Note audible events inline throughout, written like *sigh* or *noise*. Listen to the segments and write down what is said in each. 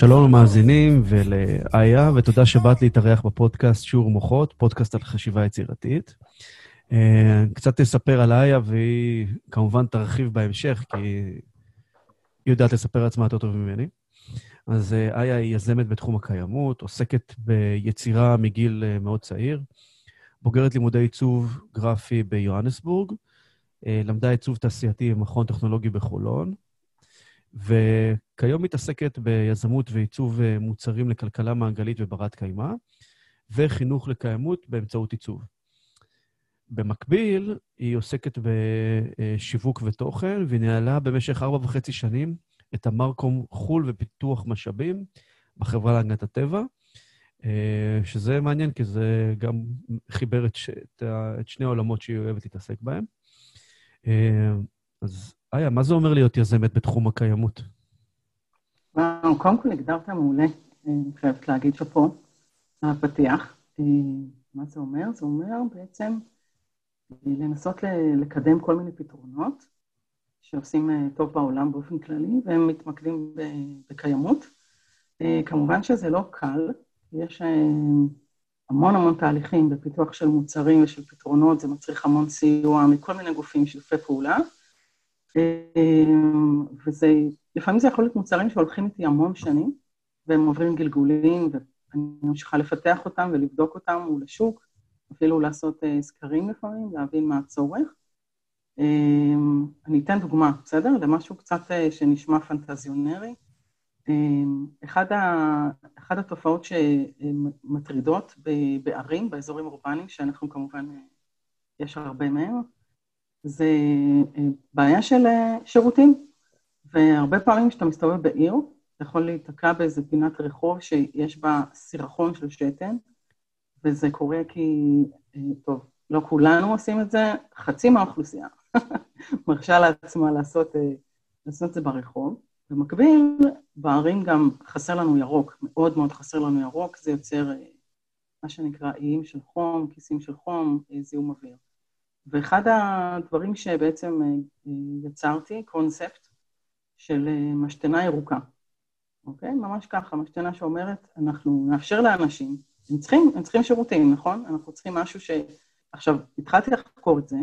שלום למאזינים ולאיה, ותודה שבאת להתארח בפודקאסט שיעור מוחות, פודקאסט על חשיבה יצירתית. אה, קצת תספר על איה, והיא כמובן תרחיב בהמשך, כי היא יודעת לספר לעצמה יותר טוב ממני. אז אה, איה היא יזמת בתחום הקיימות, עוסקת ביצירה מגיל אה, מאוד צעיר, בוגרת לימודי עיצוב גרפי ביוהנסבורג, למדה עיצוב תעשייתי במכון טכנולוגי בחולון, וכיום מתעסקת ביזמות ועיצוב אה, מוצרים לכלכלה מעגלית וברת קיימא, וחינוך לקיימות באמצעות עיצוב. במקביל, היא עוסקת בשיווק ותוכן, והיא ניהלה במשך ארבע וחצי שנים את המרקום חו"ל ופיתוח משאבים בחברה להגנת הטבע, אה, שזה מעניין, כי זה גם חיבר את, ש... את שני העולמות שהיא אוהבת להתעסק בהם. אה, אז איה, מה זה אומר להיות יזמת בתחום הקיימות? וואו, קודם כל הגדרת מעולה, אני חייבת להגיד שאפו, הפתיח. אה, מה זה אומר? זה אומר בעצם אה, לנסות לקדם כל מיני פתרונות שעושים אה, טוב בעולם באופן כללי, והם מתמקדים בקיימות. כמובן שזה לא קל, יש המון המון תהליכים בפיתוח של מוצרים ושל פתרונות, זה מצריך המון סיוע מכל מיני גופים שיתופי פעולה. אמ, וזה, לפעמים זה יכול להיות מוצרים שהולכים איתי המון שנים, והם עוברים גלגולים, ואני ממשיכה לפתח אותם ולבדוק אותם מול השוק, אפילו לעשות uh, סקרים לפעמים, להבין מה הצורך. Um, אני אתן דוגמה, בסדר? למשהו קצת uh, שנשמע פנטזיונרי. Um, אחד, ה, אחד התופעות שמטרידות בערים, באזורים אורבניים, שאנחנו כמובן, יש הרבה מהם, זה אה, בעיה של אה, שירותים. והרבה פעמים כשאתה מסתובב בעיר, אתה יכול להיתקע באיזה פינת רחוב שיש בה סירחון של שתן, וזה קורה כי, אה, טוב, לא כולנו עושים את זה, חצי מהאוכלוסייה *laughs* מרשה לעצמה לעשות, לעשות את זה ברחוב. במקביל, בערים גם חסר לנו ירוק, מאוד מאוד חסר לנו ירוק, זה יוצר מה שנקרא איים של חום, כיסים של חום, זיהום אוויר. ואחד הדברים שבעצם אה, יצרתי, קונספט של אה, משתנה ירוקה, אוקיי? ממש ככה, משתנה שאומרת, אנחנו נאפשר לאנשים, הם צריכים, הם צריכים שירותים, נכון? אנחנו צריכים משהו ש... עכשיו, התחלתי לחקור את זה,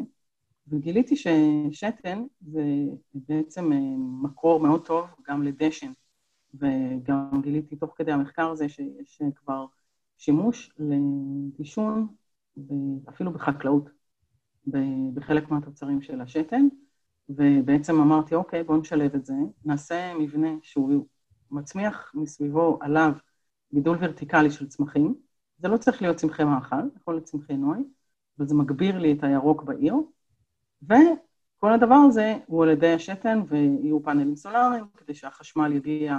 וגיליתי ששתן זה בעצם אה, מקור מאוד טוב גם לדשן, וגם גיליתי תוך כדי המחקר הזה שיש כבר שימוש לדישון אפילו בחקלאות. בחלק מהתוצרים של השתן, ובעצם אמרתי, אוקיי, בואו נשלב את זה, נעשה מבנה שהוא מצמיח מסביבו עליו גידול ורטיקלי של צמחים, זה לא צריך להיות צמחי מאכל, יכול להיות צמחי נוי, אבל זה מגביר לי את הירוק בעיר, וכל הדבר הזה הוא על ידי השתן ויהיו פאנלים סולאריים, כדי שהחשמל יגיע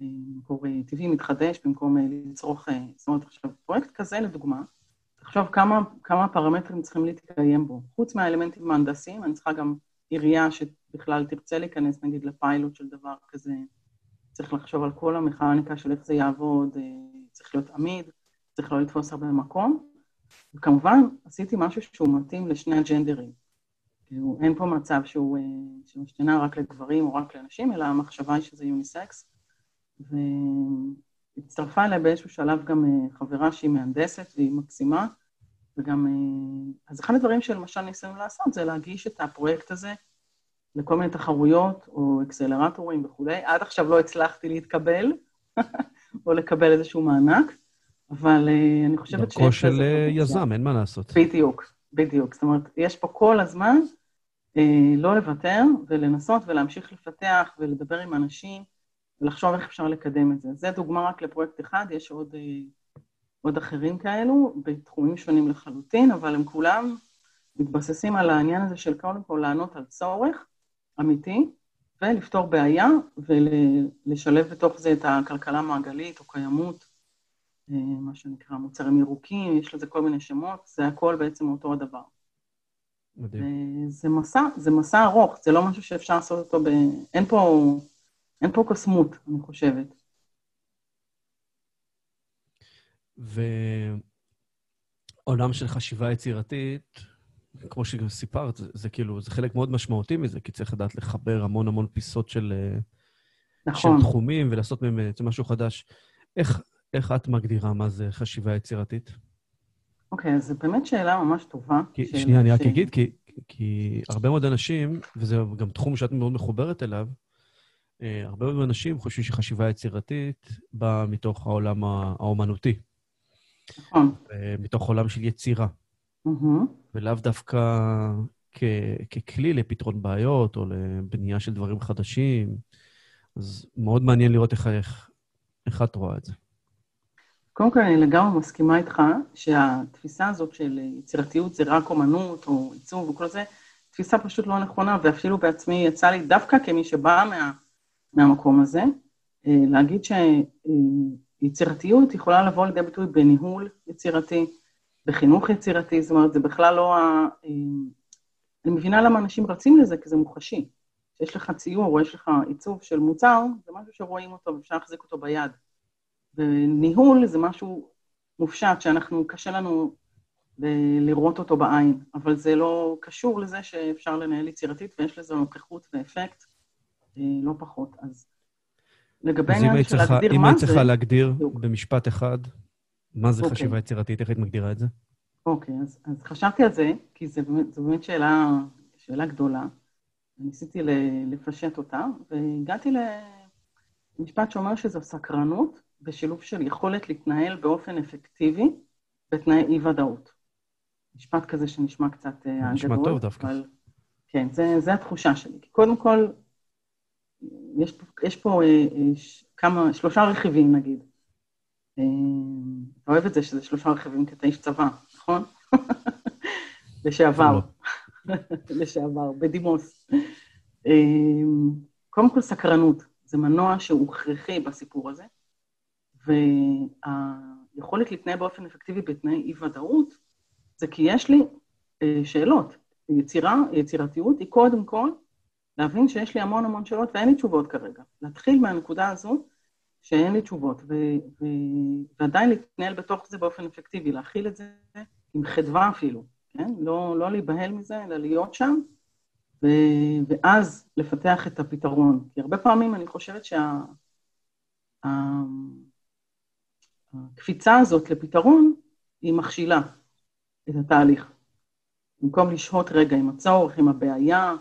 מקור אה, טבעי מתחדש במקום אה, לצרוך... אה, זאת אומרת, עכשיו, פרויקט כזה, לדוגמה, תחשוב כמה, כמה פרמטרים צריכים להתקיים בו. חוץ מהאלמנטים ההנדסיים, אני צריכה גם עירייה שבכלל תרצה להיכנס נגיד לפיילוט של דבר כזה. צריך לחשוב על כל המכניקה של איך זה יעבוד, אה, צריך להיות עמיד, צריך לא לתפוס הרבה מקום. וכמובן, עשיתי משהו שהוא מתאים לשני הג'נדרים. כאילו, אין פה מצב שהוא, אה, שמשתנה רק לגברים או רק לנשים, אלא המחשבה היא שזה יוניסקס. ו... הצטרפה אליי באיזשהו שלב גם אה, חברה שהיא מהנדסת והיא מקסימה, וגם... אה, אז אחד הדברים שלמשל ניסינו לעשות זה להגיש את הפרויקט הזה לכל מיני תחרויות או אקסלרטורים וכולי. עד עכשיו לא הצלחתי להתקבל *laughs* או לקבל איזשהו מענק, אבל אה, אני חושבת ש... דרכו של יזם, אין מה לעשות. בדיוק, בדיוק. זאת אומרת, יש פה כל הזמן אה, לא לוותר ולנסות ולהמשיך לפתח ולדבר עם אנשים. ולחשוב איך אפשר לקדם את זה. זה דוגמה רק לפרויקט אחד, יש עוד, אה, עוד אחרים כאלו, בתחומים שונים לחלוטין, אבל הם כולם מתבססים על העניין הזה של קודם כל לענות על צורך אמיתי, ולפתור בעיה, ולשלב בתוך זה את הכלכלה המעגלית או קיימות, אה, מה שנקרא מוצרים ירוקים, יש לזה כל מיני שמות, זה הכל בעצם אותו הדבר. מדהים. זה מסע, זה מסע ארוך, זה לא משהו שאפשר לעשות אותו ב... אין פה... אין פה קוסמות, אני חושבת. ועולם של חשיבה יצירתית, כמו שגם סיפרת, זה, זה כאילו, זה חלק מאוד משמעותי מזה, כי צריך לדעת לחבר המון המון פיסות של, נכון. של תחומים ולעשות מהם בעצם משהו חדש. איך, איך את מגדירה מה זה חשיבה יצירתית? אוקיי, אז זו באמת שאלה ממש טובה. כי, של- שנייה, אני רק ש- אגיד, כי, כי הרבה מאוד אנשים, וזה גם תחום שאת מאוד מחוברת אליו, אה, הרבה מאוד אנשים חושבים שחשיבה יצירתית באה מתוך העולם האומנותי, נכון. אה, מתוך עולם של יצירה, מהמם. ולאו דווקא כ, ככלי לפתרון בעיות או לבנייה של דברים חדשים. אז מאוד מעניין לראות איך, איך, איך את רואה את זה. קודם כל, אני לגמרי מסכימה איתך שהתפיסה הזאת של יצירתיות זה רק אומנות או עיצוב וכל זה, תפיסה פשוט לא נכונה, ואפילו בעצמי יצא לי, דווקא כמי שבאה מה, מהמקום הזה, אה, להגיד שיצירתיות יכולה לבוא לידי ביטוי בניהול יצירתי, בחינוך יצירתי, זאת אומרת, זה בכלל לא ה... אה, אני מבינה למה אנשים רצים לזה, כי זה מוחשי. כשיש לך ציור או יש לך עיצוב של מוצר, זה משהו שרואים אותו ואפשר להחזיק אותו ביד. וניהול זה משהו מופשט, שאנחנו, קשה לנו ל- לראות אותו בעין, אבל זה לא קשור לזה שאפשר לנהל יצירתית, ויש לזה נוכחות ואפקט, אה, לא פחות. אז לגבי אם העניין היית של להגדיר אם מה היית זה... צריכה להגדיר בדיוק. במשפט אחד, מה זה אוקיי. חשיבה יצירתית, איך היית מגדירה את זה? אוקיי, אז, אז חשבתי על זה, כי זה באמת, זו באמת שאלה, שאלה גדולה. ניסיתי לפשט אותה, והגעתי למשפט שאומר שזו סקרנות בשילוב של יכולת להתנהל באופן אפקטיבי בתנאי אי-ודאות. משפט כזה שנשמע קצת אה, נשמע טוב דווקא. אבל כן, זה, זה התחושה שלי. כי קודם כל, יש, פה- יש פה אה, אה, כמה, שלושה רכיבים נגיד. אה, אתה אוהב את זה שזה שלושה רכיבים כי אתה איש צבא, נכון? *laughs* לשעבר. *laughs* לשעבר, בדימוס. קודם כל סקרנות, זה מנוע שהוא הכרחי בסיפור הזה, והיכולת להתנהל באופן אפקטיבי בתנאי אי-ודאות, זה כי יש לי שאלות. יצירה, יצירתיות היא קודם כל להבין שיש לי המון המון שאלות ואין לי תשובות כרגע. להתחיל מהנקודה הזו שאין לי תשובות, ו- ו- ועדיין להתנהל בתוך זה באופן אפקטיבי, להכיל את זה עם חדווה אפילו, כן? לא, לא להיבהל מזה, אלא להיות שם, ו- ואז לפתח את הפתרון. כי הרבה פעמים אני חושבת שה... ה- הקפיצה הזאת לפתרון היא מכשילה את התהליך. במקום לשהות רגע עם הצורך, עם הבעיה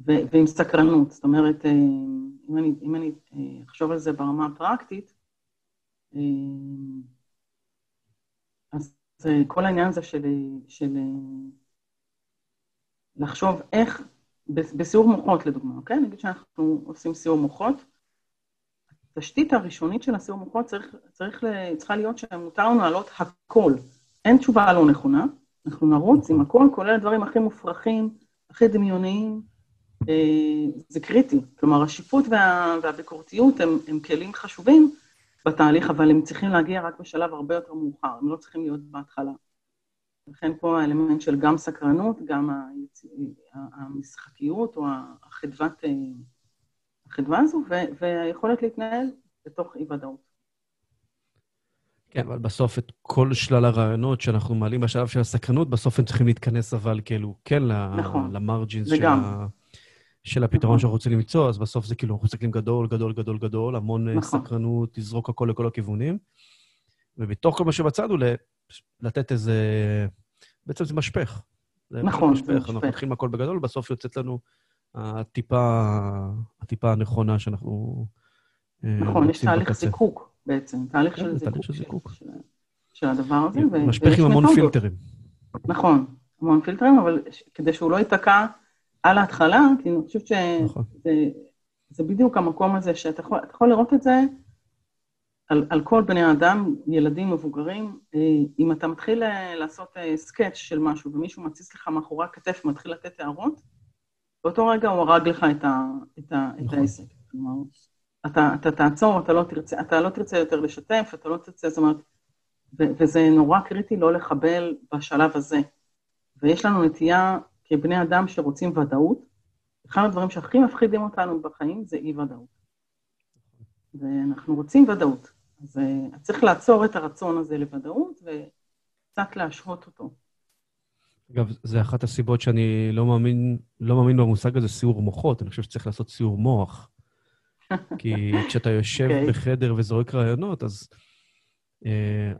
ו- ועם סקרנות. זאת אומרת, אה, אם אני, אם אני אה, אחשוב על זה ברמה הפרקטית, אה, אז כל העניין הזה של, של לחשוב איך, בסיור מוחות לדוגמה, אוקיי? נגיד שאנחנו עושים סיור מוחות, התשתית הראשונית של הסיור מוחות צריך, צריך, צריכה להיות שמותר לנו להעלות הכל. אין תשובה לא נכונה, אנחנו נרוץ עם הכל, כולל הדברים הכי מופרכים, הכי דמיוניים, זה קריטי. כלומר, השיפוט וה, והביקורתיות הם, הם כלים חשובים בתהליך, אבל הם צריכים להגיע רק בשלב הרבה יותר מאוחר, הם לא צריכים להיות בהתחלה. לכן פה האלמנט של גם סקרנות, גם היצ... המשחקיות או החדוות, אה, החדווה הזו, ו... והיכולת להתנהל בתוך אי-ודאות. כן, אבל בסוף את כל שלל הרעיונות שאנחנו מעלים בשלב של הסקרנות, בסוף הם צריכים להתכנס אבל כאילו, כן, נכון. למרג'ינס של. ה... של הפתרון נכון. שאנחנו רוצים למצוא, אז בסוף זה כאילו, אנחנו מסתכלים גדול, גדול, גדול, גדול, המון נכון. נכון. סקרנות, לזרוק הכל לכל הכיוונים, ובתוך כל מה שבצענו, ל- לתת איזה... בעצם זה משפך. זה נכון, משפך. זה אנחנו משפך. מתחילים הכל בגדול, בסוף יוצאת לנו הטיפה, הטיפה הנכונה שאנחנו... אה, נכון, יש תהליך בקצה. זיקוק בעצם, תהליך כן, של זיקוק, תהליך של זיקוק. של, של הדבר הזה, ו- משפך עם המון. פילטרים. נכון, המון פילטרים, אבל כדי שהוא לא ייתקע על ההתחלה, כי אני חושבת שזה נכון. בדיוק המקום הזה שאתה יכול, יכול לראות את זה על, על כל בני האדם, ילדים, מבוגרים. אה, אם אתה מתחיל אה, לעשות אה, סקץ' של משהו ומישהו מתסיס לך מאחורי הכתף ומתחיל לתת הערות, באותו רגע הוא הרג לך את, ה, את, ה, את נכון. העסק. כלומר, אתה, אתה תעצור, אתה לא, תרצה, אתה לא תרצה יותר לשתף, אתה לא תרצה, זאת אומרת, ו- וזה נורא קריטי לא לחבל בשלב הזה. ויש לנו נטייה כבני אדם שרוצים ודאות, אחד הדברים שהכי מפחידים אותנו בחיים זה אי-ודאות. ואנחנו רוצים ודאות. אז uh, צריך לעצור את הרצון הזה לוודאות וקצת להשהות אותו. אגב, זה אחת הסיבות שאני לא מאמין, לא מאמין במושג הזה סיור מוחות, אני חושב שצריך לעשות סיור מוח. *laughs* כי כשאתה יושב okay. אוקיי. בחדר וזורק רעיונות, אז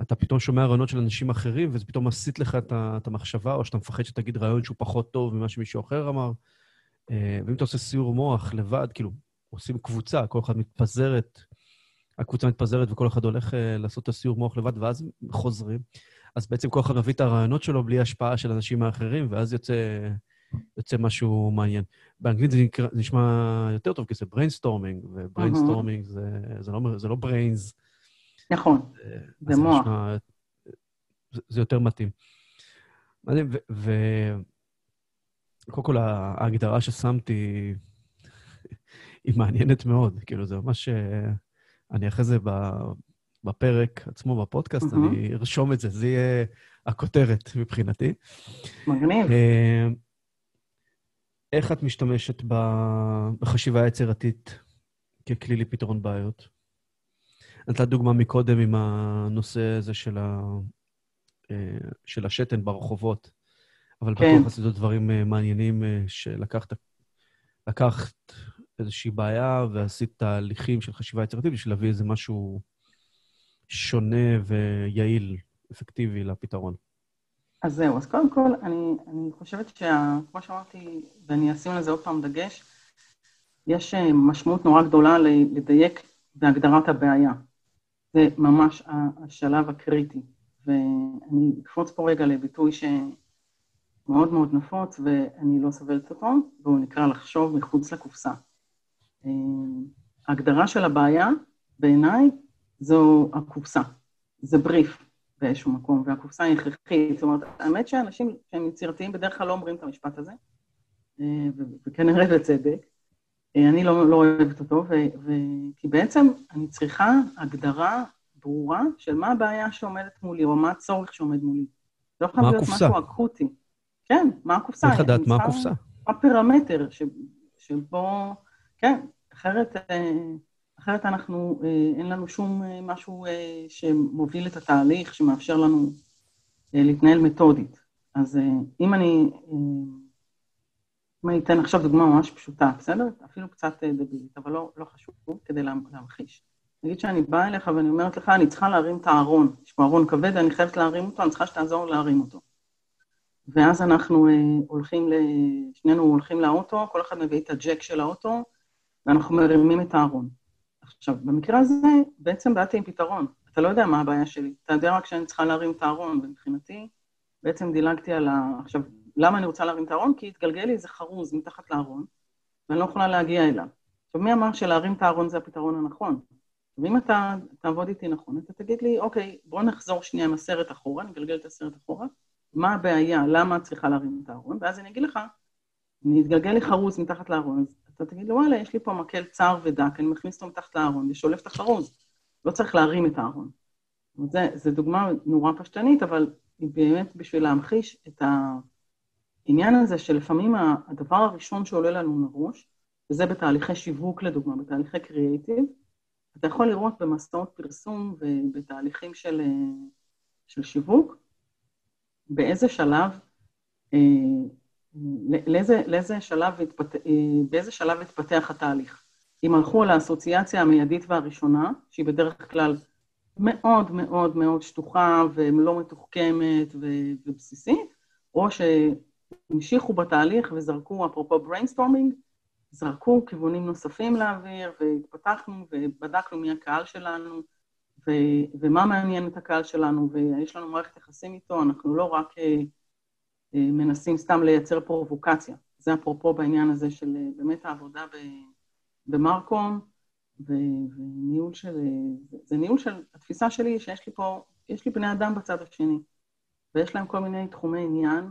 אתה פתאום שומע רעיונות של אנשים אחרים, וזה פתאום מסיט לך את, את המחשבה, או שאתה מפחד שתגיד רעיון שהוא פחות טוב ממה שמישהו אחר אמר. אה, ואם אתה עושה סיעור מוח לבד, כאילו, עושים קבוצה, כל אחד מתפזרת, הקבוצה מתפזרת וכל אחד הולך אה, לעשות את הסיעור מוח לבד, ואז חוזרים. אז בעצם כל אחד מביא את הרעיונות שלו בלי השפעה של אנשים האחרים, ואז יוצא, יוצא משהו מעניין. באנגלית זה, נקרא, זה נשמע יותר טוב, כי זה brainstorming, ו brainstorming אמ-המ. זה, זה, לא, זה לא brains. נכון, זה, זה מוח. נשמע, זה, זה יותר מתאים. מדהים, וקודם כל ההגדרה ששמתי *laughs* היא מעניינת מאוד, כאילו זה ממש... אה, אני אחרי זה בפרק עצמו, בפודקאסט, mm-hmm. אני ארשום את זה, זה יהיה הכותרת מבחינתי. מגניב. אה, איך את משתמשת בחשיבה יצירתית ככלי לפתרון בעיות? נתת דוגמה מקודם עם הנושא הזה של, ה... אה, של השתן ברחובות, אבל כן. בטוח עשית דברים אה, מעניינים שלקחת לקחת איזושהי בעיה ועשית תהליכים של חשיבה יצירתית בשביל להביא איזה משהו שונה ויעיל, אפקטיבי לפתרון? אז זהו, אז קודם כל, אני, אני חושבת שכמו שאמרתי, ואני אשים לזה עוד פעם דגש, יש אה, משמעות נורא גדולה לדייק בהגדרת הבעיה. זה ממש השלב הקריטי. ואני אקפוץ פה רגע לביטוי שמאוד מאוד נפוץ, ואני לא סובלת אותו, והוא נקרא לחשוב מחוץ לקופסה. ההגדרה של הבעיה, בעיניי, זו הקופסה. זה בריף באיזשהו מקום, והקופסה היא הכרחית. זאת אומרת, האמת שאנשים שהם יצירתיים בדרך כלל לא אומרים את המשפט הזה, אה, וכנראה בצדק. אני לא, לא אוהבת אותו, ו, ו, כי בעצם אני צריכה הגדרה ברורה של מה הבעיה שעומדת מולי, או מה הצורך שעומד מולי. לא חייב להיות משהו אקוטי. כן, מה הקופסה? איך לדעת מה הקופסה? מה הפרמטר שבו, כן, אחרת אה, אחרת אנחנו, אה, אין לנו שום אה, משהו שמוביל את התהליך, שמאפשר לנו להתנהל מתודית. אז אם אני, אני אתן עכשיו דוגמה ממש פשוטה, בסדר? אפילו קצת דבילית, אבל לא, לא חשוב, כדי להמחיש. נגיד שאני באה אליך ואני אומרת לך, אני צריכה להרים את הארון. יש פה ארון כבד, אני חייבת להרים אותו, אני צריכה שתעזור להרים אותו. ואז אנחנו הולכים, ל... שנינו הולכים לאוטו, כל אחד מביא את הג'ק של האוטו, ואנחנו מרימים את הארון. עכשיו, במקרה הזה, בעצם באתי עם פתרון. אתה לא יודע מה הבעיה שלי. אתה יודע רק שאני צריכה להרים את הארון, ומבחינתי, בעצם דילגתי על ה... עכשיו, למה אני רוצה להרים את הארון? כי התגלגל לי איזה חרוז מתחת לארון, ואני לא יכולה להגיע אליו. עכשיו, מי אמר שלהרים את הארון זה הפתרון הנכון? ואם אתה תעבוד איתי נכון, אתה תגיד לי, אוקיי, בוא נחזור שנייה עם הסרט אחורה, נגלגל את הסרט אחורה, מה הבעיה, למה את צריכה להרים את הארון? ואז אני אגיד לך, אני אתגלגל לי חרוז מתחת לארון, אז אתה תגיד לו, וואלה, יש לי פה מקל צר ודק, אני מכניס אותו מתחת לארון ושולף את החרוז. לא צריך להרים את הארון. זו דוגמה נורא פשטנית, אבל היא באמת בשביל להמחיש את העניין הזה שלפעמים הדבר הראשון שעולה לנו לראש, וזה בתהליכי שיווק לדוגמה, בתהליכי קריאייטיב, אתה יכול לראות במסעות פרסום ובתהליכים של, של שיווק, באיזה שלב אה, לאיזה, לאיזה שלב התפת... אה, באיזה שלב התפתח התהליך. אם הלכו על האסוציאציה המיידית והראשונה, שהיא בדרך כלל מאוד מאוד מאוד שטוחה ולא מתוחכמת ובסיסית, או שהמשיכו בתהליך וזרקו, אפרופו brainstorming, זרקו כיוונים נוספים לאוויר והתפתחנו ובדקנו מי הקהל שלנו ו- ומה מעניין את הקהל שלנו ויש לנו מערכת יחסים איתו, אנחנו לא רק אה, אה, מנסים סתם לייצר פרובוקציה. זה אפרופו בעניין הזה של אה, באמת העבודה במרקום, וניהול של... זה ניהול של... התפיסה שלי שיש לי פה, יש לי בני אדם בצד השני, ויש להם כל מיני תחומי עניין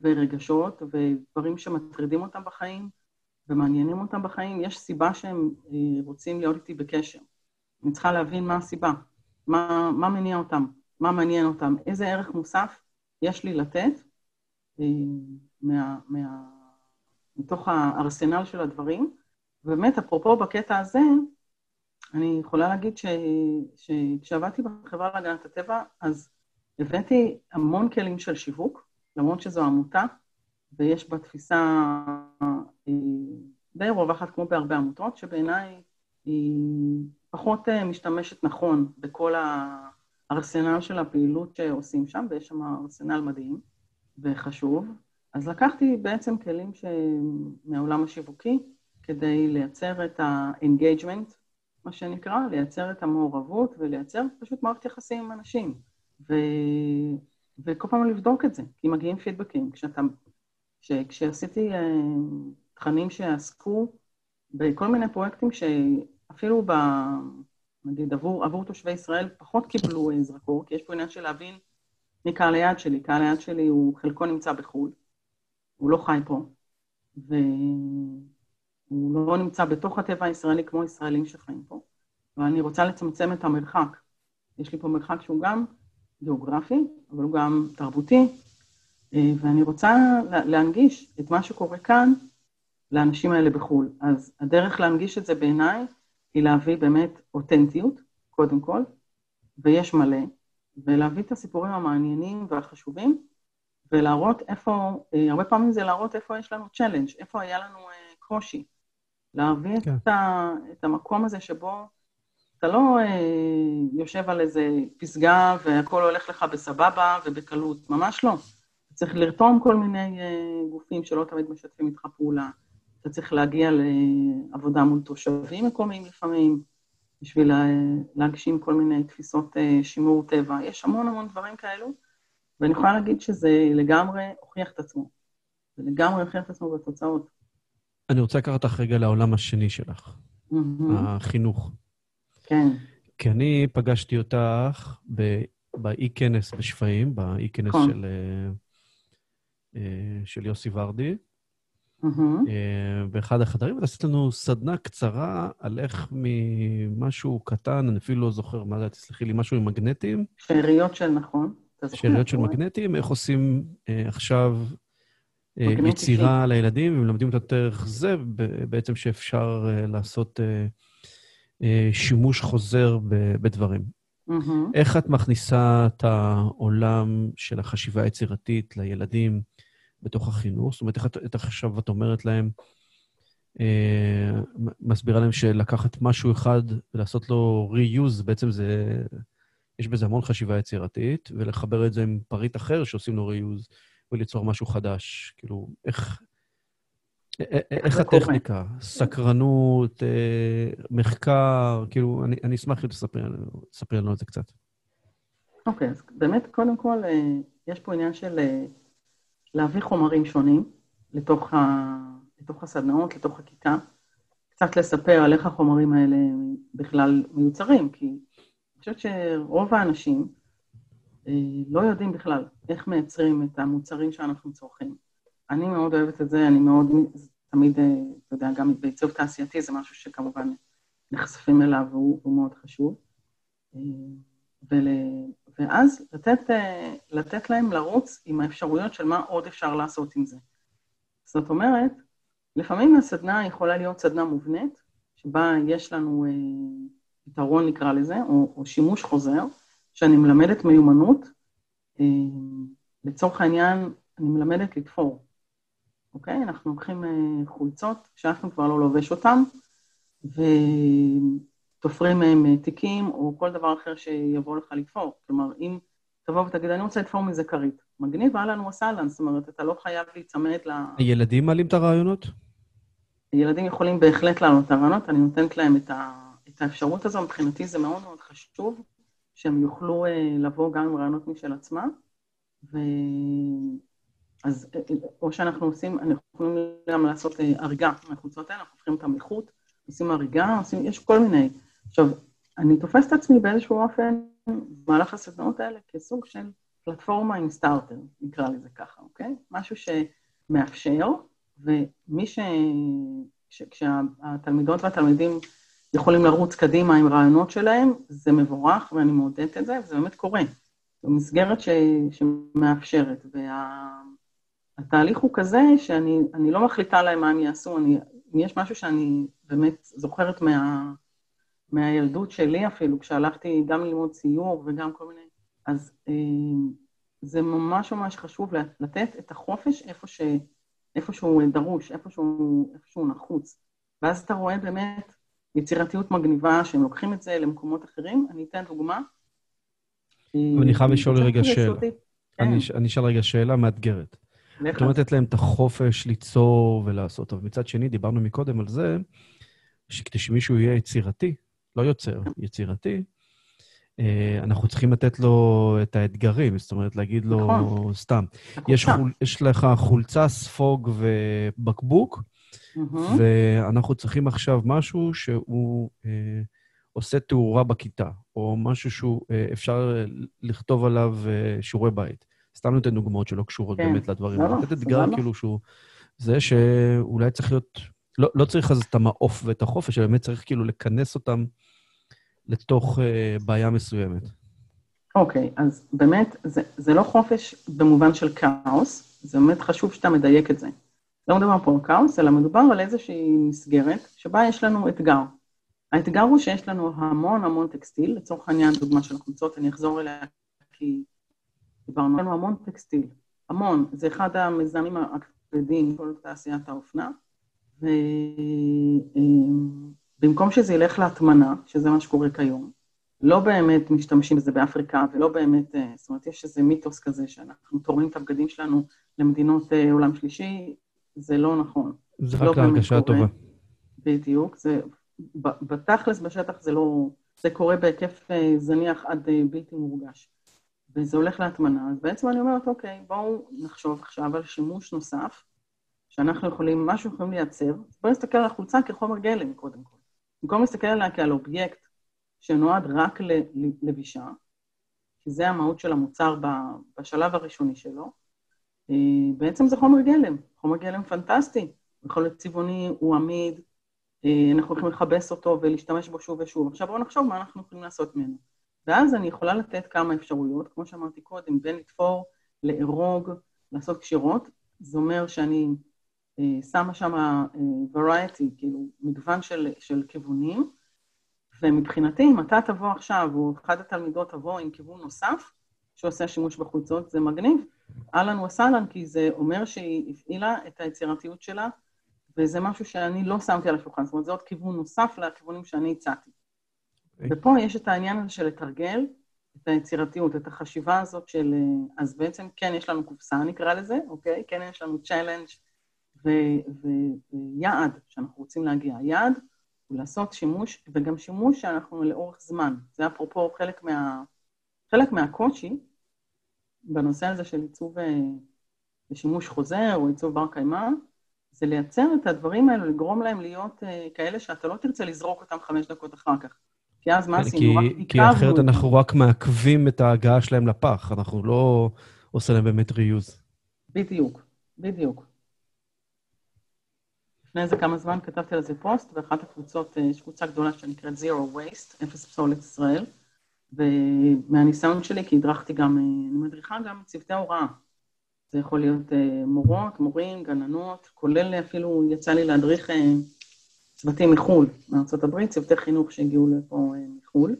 ורגשות ודברים שמטרידים אותם בחיים ומעניינים אותם בחיים. יש סיבה שהם אה, רוצים להיות איתי בקשר. אני צריכה להבין מה הסיבה, מה, מה מניע אותם, מה מעניין אותם, איזה ערך מוסף יש לי לתת, מה, מה, מתוך הארסנל של הדברים. ובאמת, אפרופו בקטע הזה, אני יכולה להגיד ש, שכשעבדתי בחברה להגנת הטבע, אז הבאתי המון כלים של שיווק, למרות שזו עמותה, ויש בה תפיסה אה, די רווחת, כמו בהרבה עמותות, שבעיניי היא פחות אה, משתמשת נכון בכל הארסנל של הפעילות שעושים שם, ויש שם ארסנל מדהים וחשוב. אז לקחתי בעצם כלים ש... מהעולם השיווקי כדי לייצר את ה-engagement, מה שנקרא, לייצר את המעורבות ולייצר פשוט מערכת יחסים עם אנשים. ו... וכל פעם לבדוק את זה, כי מגיעים פידבקים. כשאתה... כש... כשעשיתי uh, תכנים שעסקו בכל מיני פרויקטים שאפילו ב... נגיד עבור, עבור תושבי ישראל פחות קיבלו uh, זרקור, כי יש פה עניין של להבין מי קהל היעד שלי. קהל היעד שלי הוא, חלקו נמצא בחו"ל, הוא לא חי פה, והוא לא נמצא בתוך הטבע הישראלי כמו ישראלים שחיים פה, ואני רוצה לצמצם את המרחק. יש לי פה מרחק שהוא גם גיאוגרפי, אבל הוא גם תרבותי, אה, ואני רוצה להנגיש את מה שקורה כאן לאנשים האלה בחו"ל. אז הדרך להנגיש את זה בעיניי היא להביא באמת אותנטיות, קודם כל, ויש מלא, ולהביא את הסיפורים המעניינים והחשובים, ולהראות איפה, אה, הרבה פעמים זה להראות איפה יש לנו challenge, איפה היה לנו אה, קושי. להביא כן. את, ה, את המקום הזה שבו אתה לא אה, יושב על איזה פסגה והכל הולך לך בסבבה ובקלות, ממש לא. אתה צריך לרתום כל מיני אה, גופים שלא תמיד משתפים איתך פעולה. אתה צריך להגיע לעבודה מול תושבים מקומיים לפעמים, בשביל להגשים כל מיני תפיסות אה, שימור טבע. יש המון המון דברים כאלו, ואני יכולה להגיד שזה לגמרי הוכיח את עצמו. זה לגמרי הוכיח את עצמו בתוצאות. אני רוצה לקחת אותך רגע לעולם השני שלך, mm-hmm. החינוך. כן. כי אני פגשתי אותך באי-כנס בשפיים, באי-כנס נכון. של, אה, של יוסי ורדי. Mm-hmm. באחד החדרים, ועשית לנו סדנה קצרה על איך ממשהו קטן, אני אפילו לא זוכר מה זה, תסלחי לי, משהו עם מגנטים. שאריות של נכון. שאריות של מגנטים, איך עושים אה, עכשיו אה, יצירה לילדים, ומלמדים אותם דרך זה, בעצם שאפשר אה, לעשות אה, אה, שימוש חוזר בדברים. Mm-hmm. איך את מכניסה את העולם של החשיבה היצירתית לילדים בתוך החינוך? זאת אומרת, איך את עכשיו את אומרת להם, אה, מסבירה להם שלקחת משהו אחד ולעשות לו reuse, בעצם זה, יש בזה המון חשיבה יצירתית, ולחבר את זה עם פריט אחר שעושים לו reuse וליצור משהו חדש. כאילו, איך... איך הטכניקה? סקרנות, אה, מחקר, כאילו, אני, אני אשמח אם תספרי לנו את זה קצת. אוקיי, okay, אז באמת, קודם כל, אה, יש פה עניין של אה, להביא חומרים שונים לתוך, ה, לתוך הסדנאות, לתוך הכיתה, קצת לספר על איך החומרים האלה בכלל מיוצרים, כי אני חושבת שרוב האנשים לא יודעים בכלל איך מייצרים את המוצרים שאנחנו צורכים. אני מאוד אוהבת את זה, אני מאוד, תמיד, אה, אתה יודע, גם בעיצוב תעשייתי זה משהו שכמובן נחשפים אליו והוא, מאוד חשוב. אה, ול, ואז לתת, אה, לתת להם לרוץ עם האפשרויות של מה עוד אפשר לעשות עם זה. זאת אומרת, לפעמים הסדנה יכולה להיות סדנה מובנית, שבה יש לנו פתרון, נקרא לזה, או, או שימוש חוזר, שאני מלמדת מיומנות. לצורך העניין, אני מלמדת לתפור. אוקיי? אנחנו לוקחים אה, חולצות שאנחנו כבר לא לובש אותן, ותופרים מהם אה, תיקים או כל דבר אחר שיבוא לך לתפור. כלומר, אם תבוא ותגיד, אני רוצה לתפור מזה כרית. מגניב, אהלן וסהלן, זאת אומרת, אתה לא חייב להיצמד ל... הילדים מעלים את הרעיונות? ילדים יכולים בהחלט להעלות את הרעיונות, אני נותנת להם את, ה... את האפשרות הזו, מבחינתי זה מאוד מאוד חשוב, שהם יוכלו אה, לבוא גם עם רעיונות משל עצמם, ו... אז או שאנחנו עושים, אנחנו יכולים גם לעשות הריגה מהקבוצות האלה, אנחנו הופכים אותן לחוט, עושים הריגה, עושים, יש כל מיני. עכשיו, אני תופסת עצמי באיזשהו אופן, במהלך הסדנאות האלה, כסוג של פלטפורמה עם סטארטר, נקרא לזה ככה, אוקיי? משהו שמאפשר, ומי ש... ש... כשהתלמידות והתלמידים יכולים לרוץ קדימה עם רעיונות שלהם, זה מבורך, ואני מעודדת את זה, וזה באמת קורה. זו מסגרת ש... שמאפשרת, וה... התהליך הוא כזה שאני לא מחליטה להם מה הם יעשו, אני, אם יש משהו שאני באמת זוכרת מה, מהילדות שלי אפילו, כשהלכתי גם ללמוד ציור וגם כל מיני, אז אה, זה ממש ממש חשוב לתת את החופש איפה, ש, איפה שהוא דרוש, איפה שהוא, איפה שהוא נחוץ. ואז אתה רואה באמת יצירתיות מגניבה, שהם לוקחים את זה למקומות אחרים. אני אתן דוגמה. אני חייב לשאול חושבת רגע שאלה. כן, אני אשאל רגע שאלה מאתגרת. את אומרת לתת להם את החופש ליצור ולעשות, אבל מצד שני, דיברנו מקודם על זה, שכדי שמישהו יהיה יצירתי, לא יוצר, יצירתי, אה, אנחנו צריכים לתת לו את האתגרים, זאת אומרת, להגיד לו נכון. סתם. יש, חול, יש לך חולצה, ספוג ובקבוק, מהמם. ואנחנו צריכים עכשיו משהו שהוא אה, עושה תאורה בכיתה, או משהו שהוא אה, אפשר לכתוב עליו אה, שיעורי בית. סתם נותן דוגמאות שלא קשורות כן. באמת לדברים. לא. לא, לתת אתגר. כאילו שהוא... זה שאולי צריך להיות... לא, לא צריך אז את המעוף ואת החופש, אלא באמת צריך כאילו לכנס אותם לתוך אה, בעיה מסוימת. אוקיי, אז באמת, זה, זה לא חופש במובן של כאוס, זה באמת חשוב שאתה מדייק את זה. לא מדובר פה על כאוס, אלא מדובר על איזושהי מסגרת שבה יש לנו אתגר. האתגר הוא שיש לנו המון המון טקסטיל, לצורך העניין, דוגמה של החולצות, אני אחזור אליה כי דיברנו, לנו המון טקסטיל, המון, זה אחד המזהמים הכבדים בכל תעשיית האופנה, ובמקום שזה ילך להטמנה, שזה מה שקורה כיום, לא באמת משתמשים בזה באפריקה, ולא באמת, אה, זאת אומרת, יש איזה מיתוס כזה שאנחנו תורמים את הבגדים שלנו למדינות אה, עולם שלישי, זה לא נכון. זה לא רק באמת להרגשה. טובה. בדיוק, זה, בתכלס בשטח זה לא, זה קורה בהיקף אה, זניח עד אה, בלתי מורגש. וזה הולך להטמנה, אז בעצם אני אומרת, אוקיי, בואו נחשוב עכשיו על שימוש נוסף, שאנחנו יכולים, מה יכולים לייצר, בואו נסתכל על החולצה כחומר גלם, קודם כל. במקום להסתכל עליה כעל אובייקט שנועד רק ללבישה, כי זה המהות של המוצר בשלב הראשוני שלו, אה, בעצם זה חומר גלם, חומר גלם פנטסטי, יכול להיות צבעוני, הוא עמיד, אה, אנחנו יכולים לכבס אותו ולהשתמש בו שוב ושוב. עכשיו בואו נחשוב מה אנחנו יכולים לעשות ממנו. ואז אני יכולה לתת כמה אפשרויות, כמו שאמרתי קודם, בין לתפור, לארוג, לעשות קשירות. זה אומר שאני אה, שמה שם אה, variety, כאילו מגוון של, של כיוונים, ומבחינתי, אם אתה תבוא עכשיו, או אחת התלמידות תבוא עם כיוון נוסף, שעושה שימוש בחולצות, זה מגניב. אהלן וסהלן, כי זה אומר שהיא הפעילה את היצירתיות שלה, וזה משהו שאני לא שמתי על השולחן. זאת אומרת, זה עוד כיוון נוסף לכיוונים שאני הצעתי. ופה יש את העניין הזה של לתרגל את היצירתיות, את החשיבה הזאת של... אה, אז בעצם כן, יש לנו קופסה, נקרא לזה, אוקיי? כן, יש לנו challenge ויעד שאנחנו רוצים להגיע. היעד הוא לעשות שימוש, וגם שימוש שאנחנו לאורך זמן. זה אפרופו חלק, מה, חלק מהקושי בנושא הזה של עיצוב אה, לשימוש חוזר או עיצוב בר קיימא, זה לייצר את הדברים האלו, לגרום להם להיות אה, כאלה שאתה לא תרצה לזרוק אותם חמש דקות אחר כך. כי אז מה כן, עשינו? רק כי, אחרת. אנחנו רק מעכבים את ההגעה שלהם לפח, אנחנו לא עושה להם באמת ריוז. בדיוק, בדיוק. לפני איזה כמה זמן כתבתי על זה פוסט, ואחת הקבוצות, אה, יש קבוצה גדולה שנקראת Zero Waste, אפס פסולת ישראל, ומהניסיון שלי, כי הדרכתי גם, אה, אני מדריכה גם צוותי הוראה. זה יכול להיות אה, מורות, מורים, גננות, כולל אפילו יצא לי להדריך צוותים מחו"ל, מארצות הברית, צוותי חינוך שהגיעו לפה אה, מחו"ל.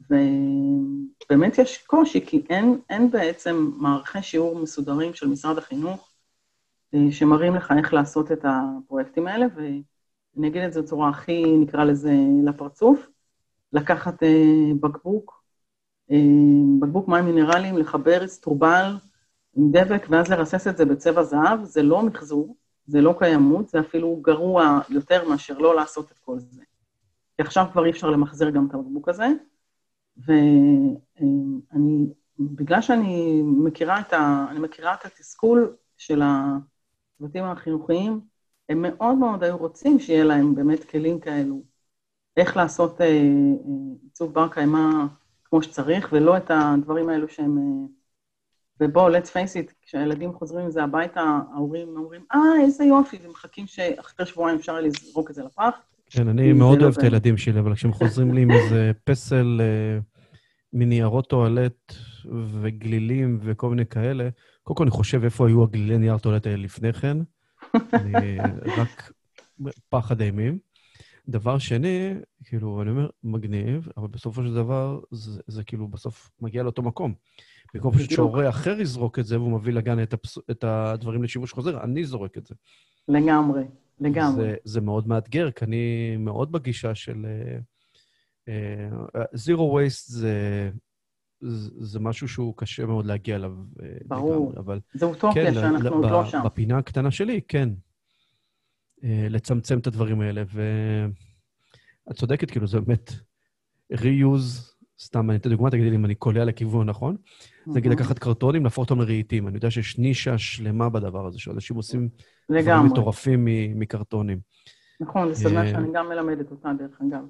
ובאמת יש קושי, כי אין, אין בעצם מערכי שיעור מסודרים של משרד החינוך אה, שמראים לך איך לעשות את הפרויקטים האלה, ואני אגיד את זה בצורה הכי, נקרא לזה, לפרצוף, לקחת אה, בקבוק, בקבוק מים מינרליים, לחבר אסטרובל עם דבק, ואז לרסס את זה בצבע זהב, זה לא מחזור, זה לא קיימות, זה אפילו גרוע יותר מאשר לא לעשות את כל זה. כי עכשיו כבר אי אפשר למחזר גם את הבקבוק הזה, ואני, בגלל שאני מכירה את, ה, אני מכירה את התסכול של הצוותים החינוכיים, הם מאוד מאוד היו רוצים שיהיה להם באמת כלים כאלו, איך לעשות אה, אה, עיצוב בר קיימא כמו שצריך, ולא את הדברים האלו שהם... אה, ובואו, let's face it, כשהילדים חוזרים עם זה הביתה, ההורים אומרים, אה, איזה יופי, ומחכים שאחרי שבועיים אפשר לזרוק את זה לפח. כן, אני זה מאוד לא אוהב את. הילדים שלי, אבל כשהם חוזרים לי עם איזה פסל אה, מניירות טואלט וגלילים וכל מיני כאלה, קודם כל אני חושב איפה היו הגלילי נייר טואלט האלה לפני כן. אני רק פחד אימים. דבר שני, כאילו, אני אומר, מגניב, אבל בסופו של דבר, זה, זה כאילו בסוף מגיע לאותו מקום. במקום פשוט. שהורה אחר יזרוק את זה והוא מביא לגן את, הפס... את הדברים לשימוש חוזר, אני זורק את זה. לגמרי, לגמרי. זה, זה מאוד מאתגר, כי אני מאוד בגישה של... זירו uh, וייסט זה, זה, זה משהו שהוא קשה מאוד להגיע אליו ברור. לגמרי, אבל... זה אוטופיה כן, שאנחנו עוד לא שם. בפינה הקטנה שלי, כן. Uh, לצמצם את הדברים האלה, ואת צודקת, כאילו, זה באמת reuse, סתם, אני אתן דוגמא, תגידי לי אם אני קולע לכיוון נכון. נגיד לקחת קרטונים, להפוך אותם לרהיטים. אני יודע שיש נישה שלמה בדבר הזה, שאנשים עושים דברים מטורפים מקרטונים. נכון, זו סדנה אה, שאני גם מלמדת אותה, דרך אגב.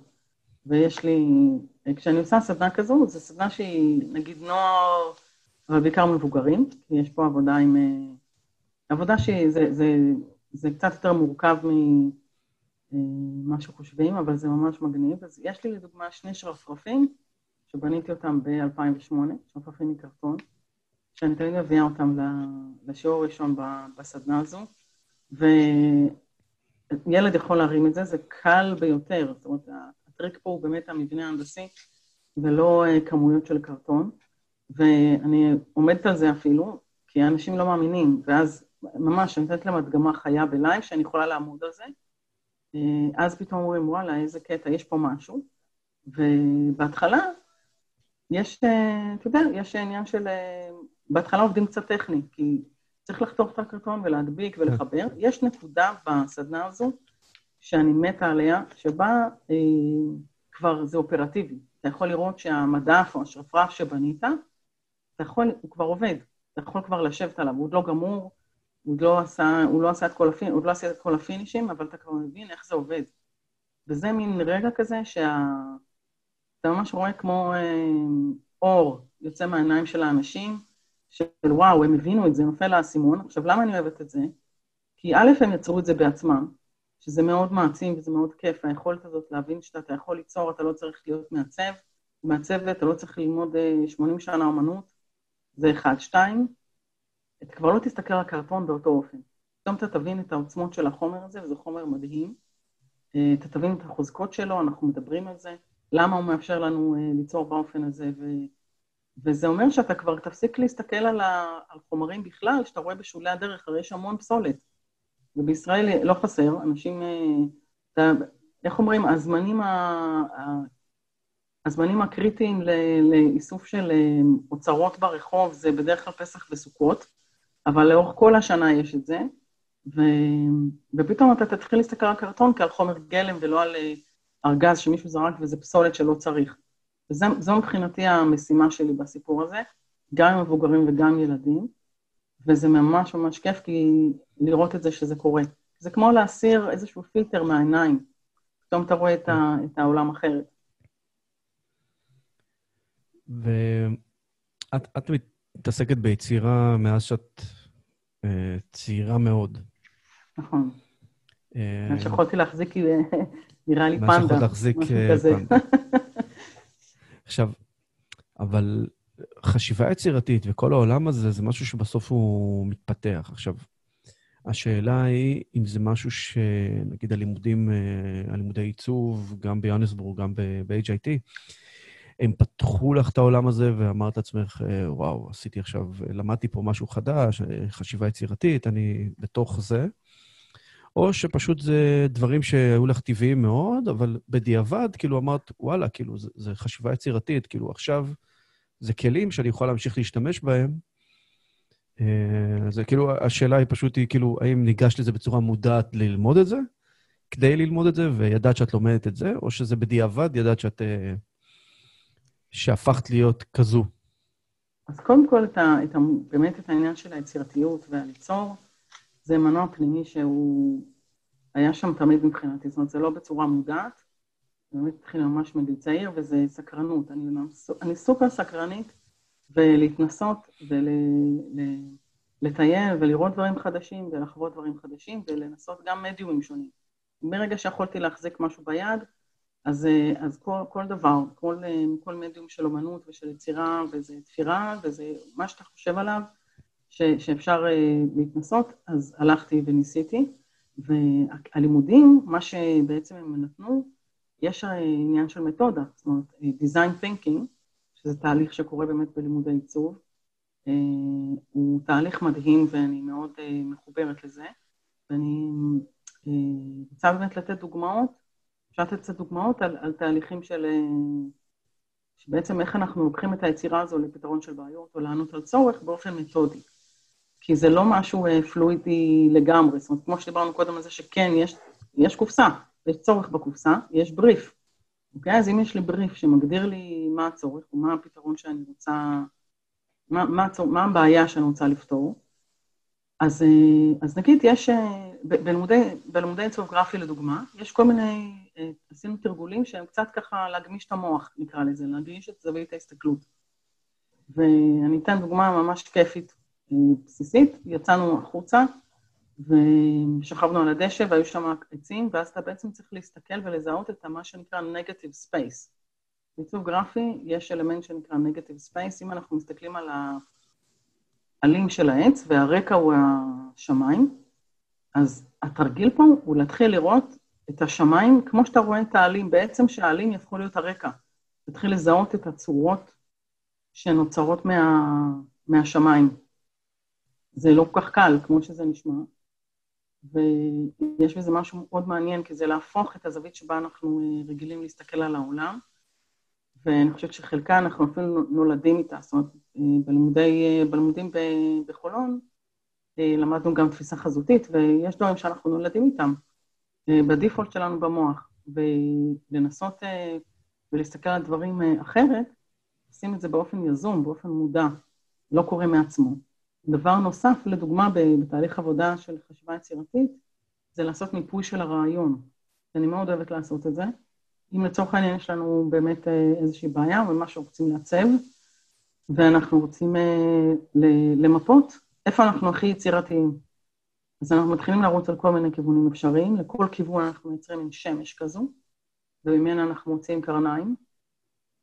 ויש לי, כשאני עושה סדנה כזו, זו סדנה שהיא, נגיד, נוער, אבל בעיקר מבוגרים, כי יש פה עבודה עם... אה, עבודה שזה זה, זה קצת יותר מורכב ממה אה, שחושבים, אבל זה ממש מגניב. אז יש לי לדוגמה שני שרפרפים, שבניתי אותם ב-2008, שרפרפים מקרטון, שאני תמיד מביאה אותם לשיעור הראשון בסדנה הזו, וילד יכול להרים את זה, זה קל ביותר, זאת אומרת, הטריק פה הוא באמת המבנה ההנדסי, ולא אה, כמויות של קרטון, ואני עומדת על זה אפילו, כי אנשים לא מאמינים, ואז ממש, אני נותנת להם הדגמה חיה בלייב, שאני יכולה לעמוד על זה, אה, אז פתאום אומרים, וואלה, איזה קטע, יש פה משהו. ובהתחלה, יש, אה, אתה יודע, יש עניין של... בהתחלה עובדים קצת טכני, כי צריך לחתוך את הקרטון ולהדביק ולחבר. יש נקודה בסדנה הזו שאני מתה עליה, שבה אה, כבר זה אופרטיבי. אתה יכול לראות שהמדף או השרפרף שבנית, אתה יכול, הוא כבר עובד. אתה יכול כבר לשבת עליו, הוא עוד לא גמור, הוא עוד לא עשה, הוא לא עשה את כל, הפיני, עוד לא עשה את כל הפינישים, אבל אתה כבר מבין איך זה עובד. וזה מין רגע כזה שה... אתה ממש רואה כמו אה, אור יוצא מהעיניים של האנשים, של וואו, הם הבינו את זה, נופל האסימון. עכשיו, למה אני אוהבת את זה? כי א', הם יצרו את זה בעצמם, שזה מאוד מעצים וזה מאוד כיף, היכולת הזאת להבין שאתה יכול ליצור, אתה לא צריך להיות מעצב, מעצב ואתה לא צריך ללמוד 80 אה, שנה אמנות, זה אחד. שתיים, אתה כבר לא תסתכל על קרטון באותו אופן. פתאום אתה תבין את העוצמות של החומר הזה, וזה חומר מדהים. אה, אתה תבין את החוזקות שלו, אנחנו מדברים על זה, למה הוא מאפשר לנו אה, ליצור באופן הזה, ו... וזה אומר שאתה כבר תפסיק להסתכל על, ה... על חומרים בכלל, שאתה רואה בשולי הדרך, הרי יש המון פסולת. ובישראל לא חסר, אנשים, אה, איך אומרים, הזמנים, ה, הזמנים הקריטיים לאיסוף של אה, אוצרות ברחוב זה בדרך כלל פסח וסוכות, אבל לאורך כל השנה יש את זה, ו, ופתאום אתה תתחיל להסתכל על קרטון כעל חומר גלם ולא על ארגז שמישהו זרק וזה פסולת שלא צריך. וזו מבחינתי המשימה שלי בסיפור הזה, גם עם מבוגרים וגם עם ילדים. וזה ממש ממש כיף כי לראות את זה שזה קורה. זה כמו להסיר איזשהו פילטר מהעיניים, פתאום אתה רואה את, ה, את העולם אחרת. ואת מתעסקת ביצירה מאז שאת uh, צעירה מאוד. נכון. אה, שיכולתי להחזיק, אה, נראה לי פנדה. מאז שיכולת להחזיק פנדה. *laughs* עכשיו, אבל חשיבה יצירתית וכל העולם הזה, זה משהו שבסוף הוא מתפתח. עכשיו, השאלה היא אם זה משהו שנגיד הלימודים, אה, הלימודי עיצוב, גם ביונסבורג, גם ב-HIT, הם פתחו לך את העולם הזה ואמרת לעצמך, אה, וואו, עשיתי עכשיו, למדתי פה משהו חדש, אה, חשיבה יצירתית, אני בתוך זה. או שפשוט זה דברים שהיו לך טבעיים מאוד, אבל בדיעבד, כאילו אמרת, וואלה, כאילו, זה חשיבה יצירתית, כאילו, עכשיו זה כלים שאני יכול להמשיך להשתמש בהם. אה, זה כאילו, השאלה היא פשוט, היא כאילו, האם ניגשת לזה בצורה מודעת ללמוד את זה, כדי ללמוד את זה, וידעת שאת לומדת את זה, או שזה בדיעבד, ידעת שאת... אה, שהפכת להיות כזו? אז קודם כל, את ה, את ה, באמת את העניין של היצירתיות והליצור, זה מנוע פנימי שהוא היה שם תמיד מבחינתי, זאת אומרת, זה לא בצורה מודעת, זה באמת התחיל ממש מגיל צעיר, וזה סקרנות. אני, אני סופר סקרנית, ולהתנסות ולטייל ולראות דברים חדשים ולחוות דברים חדשים ולנסות גם מדיומים שונים. מרגע שיכולתי להחזיק משהו ביד, אז, אז כל, כל דבר, כל, כל מדיום של אומנות ושל יצירה, וזה תפירה, וזה מה שאתה חושב עליו, ש, שאפשר uh, להתנסות, אז הלכתי וניסיתי. והלימודים, מה שבעצם הם נתנו, יש עניין של מתודה, זאת אומרת, design thinking, שזה תהליך שקורה באמת בלימוד העיצוב, אה, הוא תהליך מדהים ואני מאוד אה, מחוברת לזה, ואני רוצה באמת לתת דוגמאות, אפשר לתת קצת דוגמאות על, על תהליכים של... שבעצם איך אנחנו לוקחים את היצירה הזו לפתרון של בעיות או לענות על צורך באופן מתודי. כי זה לא משהו פלואידי לגמרי, זאת אומרת, כמו שדיברנו קודם על זה שכן, יש, יש קופסה, יש צורך בקופסה, יש בריף. אוקיי? אז אם יש לי בריף שמגדיר לי מה הצורך ומה הפתרון שאני רוצה, מה, מה, הצור, מה הבעיה שאני רוצה לפתור, אז, אה, אז נגיד יש, אה, בלימודי, בלימודי עיצוב גרפי לדוגמה, יש כל מיני, אה, עשינו תרגולים שהם קצת ככה להגמיש את המוח, נקרא לזה, להגמיש את זווית ההסתכלות. ואני אתן דוגמה ממש כיפית, בסיסית, יצאנו החוצה, ושכבנו על הדשא והיו שם עצים, ואז אתה בעצם צריך להסתכל ולזהות את מה שנקרא negative space. בעיצוב גרפי יש אלמנט שנקרא negative space, אם אנחנו מסתכלים על העלים של העץ והרקע הוא השמיים, אז התרגיל פה הוא להתחיל לראות את השמיים כמו שאתה רואה את העלים, בעצם שהעלים יהפכו להיות הרקע. תתחיל לזהות את הצורות שנוצרות מה, מהשמיים. זה לא כל כך קל, כמו שזה נשמע, ויש בזה משהו מאוד מעניין, כי זה להפוך את הזווית שבה אנחנו אה, רגילים להסתכל על העולם, ואני חושבת שחלקה אנחנו אפילו נולדים איתה, זאת אומרת, אה, בלימודי, אה, בלימודים בחולון למדנו גם תפיסה חזותית, ויש דברים שאנחנו נולדים איתם, בדיפולט שלנו במוח, ולנסות ולהסתכל על דברים אחרת, עושים את זה באופן יזום, באופן מודע, לא קורה מעצמו. דבר נוסף, לדוגמה, בתהליך עבודה של חשיבה יצירתית, זה לעשות מיפוי של הרעיון. אני מאוד אוהבת לעשות את זה. אם לצורך העניין יש לנו באמת אה, איזושהי בעיה או משהו רוצים לעצב, ואנחנו רוצים אה, למפות איפה אנחנו הכי יצירתיים. אז אנחנו מתחילים לרוץ על כל מיני כיוונים אפשריים, לכל כיוון אנחנו מייצרים עם שמש כזו, וממנה אנחנו מוציאים קרניים.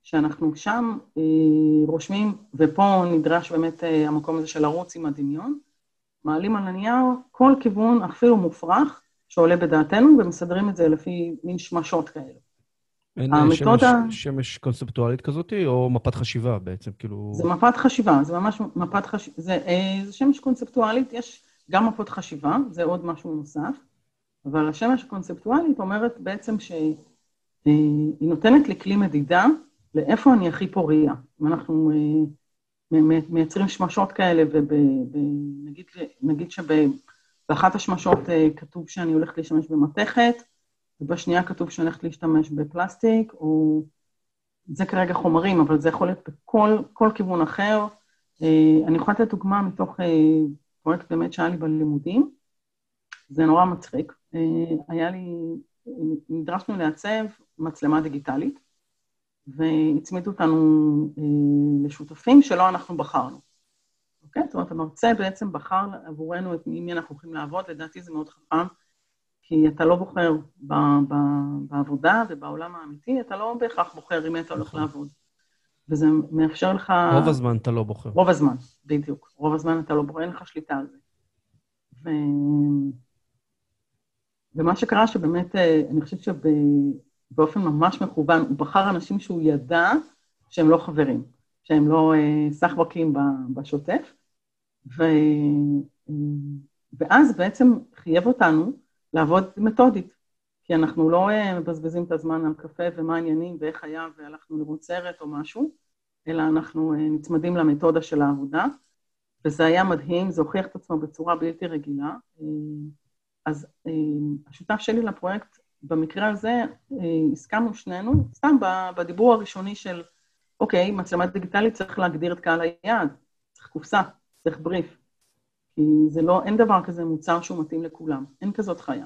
שאנחנו שם אה, רושמים, ופה נדרש באמת אה, המקום הזה של לרוץ עם הדמיון, מעלים על הנייר כל כיוון, אפילו מופרך, שעולה בדעתנו, ומסדרים את זה לפי מין שמשות כאלה. אין אה, המתודה... שמש, שמש קונספטואלית כזאת, או מפת חשיבה בעצם, כאילו... זה מפת חשיבה, זה ממש מפת חשיבה. זה, אה, זה שמש קונספטואלית, יש גם מפות חשיבה, זה עוד משהו נוסף, אבל השמש הקונספטואלית אומרת בעצם שהיא נותנת לי כלי מדידה לאיפה אני הכי פוריה. אם אנחנו אה, מייצרים שמשות כאלה, ונגיד שבאחת השמשות אה, כתוב שאני הולכת להשתמש במתכת, ובשנייה כתוב שאני הולכת להשתמש בפלסטיק, או... זה כרגע חומרים, אבל זה יכול להיות בכל כיוון אחר. אה, אני יכולה לתת דוגמה מתוך פרויקט באמת שהיה לי בלימודים. זה נורא מצחיק. היה לי, נדרשנו לעצב מצלמה דיגיטלית, והצמידו אותנו אה, לשותפים שלא אנחנו בחרנו. אוקיי? זאת אומרת, המרצה בעצם בחר עבורנו את מי אנחנו הולכים לעבוד, לדעתי זה מאוד חכם, כי אתה לא בוחר ב, ב, בעבודה ובעולם האמיתי, אתה לא בהכרח בוחר עם מי אתה הולך נכון. לעבוד. וזה מאפשר לך... רוב הזמן אתה לא בוחר. רוב הזמן, בדיוק. רוב הזמן אתה לא בוחר, אין לך שליטה על זה. ו... ומה שקרה שבאמת, אה, אני חושבת שב... באופן ממש מכוון, הוא בחר אנשים שהוא ידע שהם לא חברים, שהם לא אה, סחבקים בשוטף, ו, אה, ואז בעצם חייב אותנו לעבוד מתודית, כי אנחנו לא אה, מבזבזים את הזמן על קפה ומה העניינים ואיך היה והלכנו לראות סרט או משהו, אלא אנחנו אה, נצמדים למתודה של העבודה, וזה היה מדהים, זה הוכיח את עצמו בצורה בלתי רגילה. אה, אז אה, השותף שלי לפרויקט במקרה הזה אה, הסכמנו שנינו, סתם בדיבור הראשוני של, אוקיי, מצלמה דיגיטלית צריך להגדיר את קהל היעד, צריך קופסה, צריך בריף. כי זה לא, אין דבר כזה מוצר שהוא מתאים לכולם, אין כזאת חיה.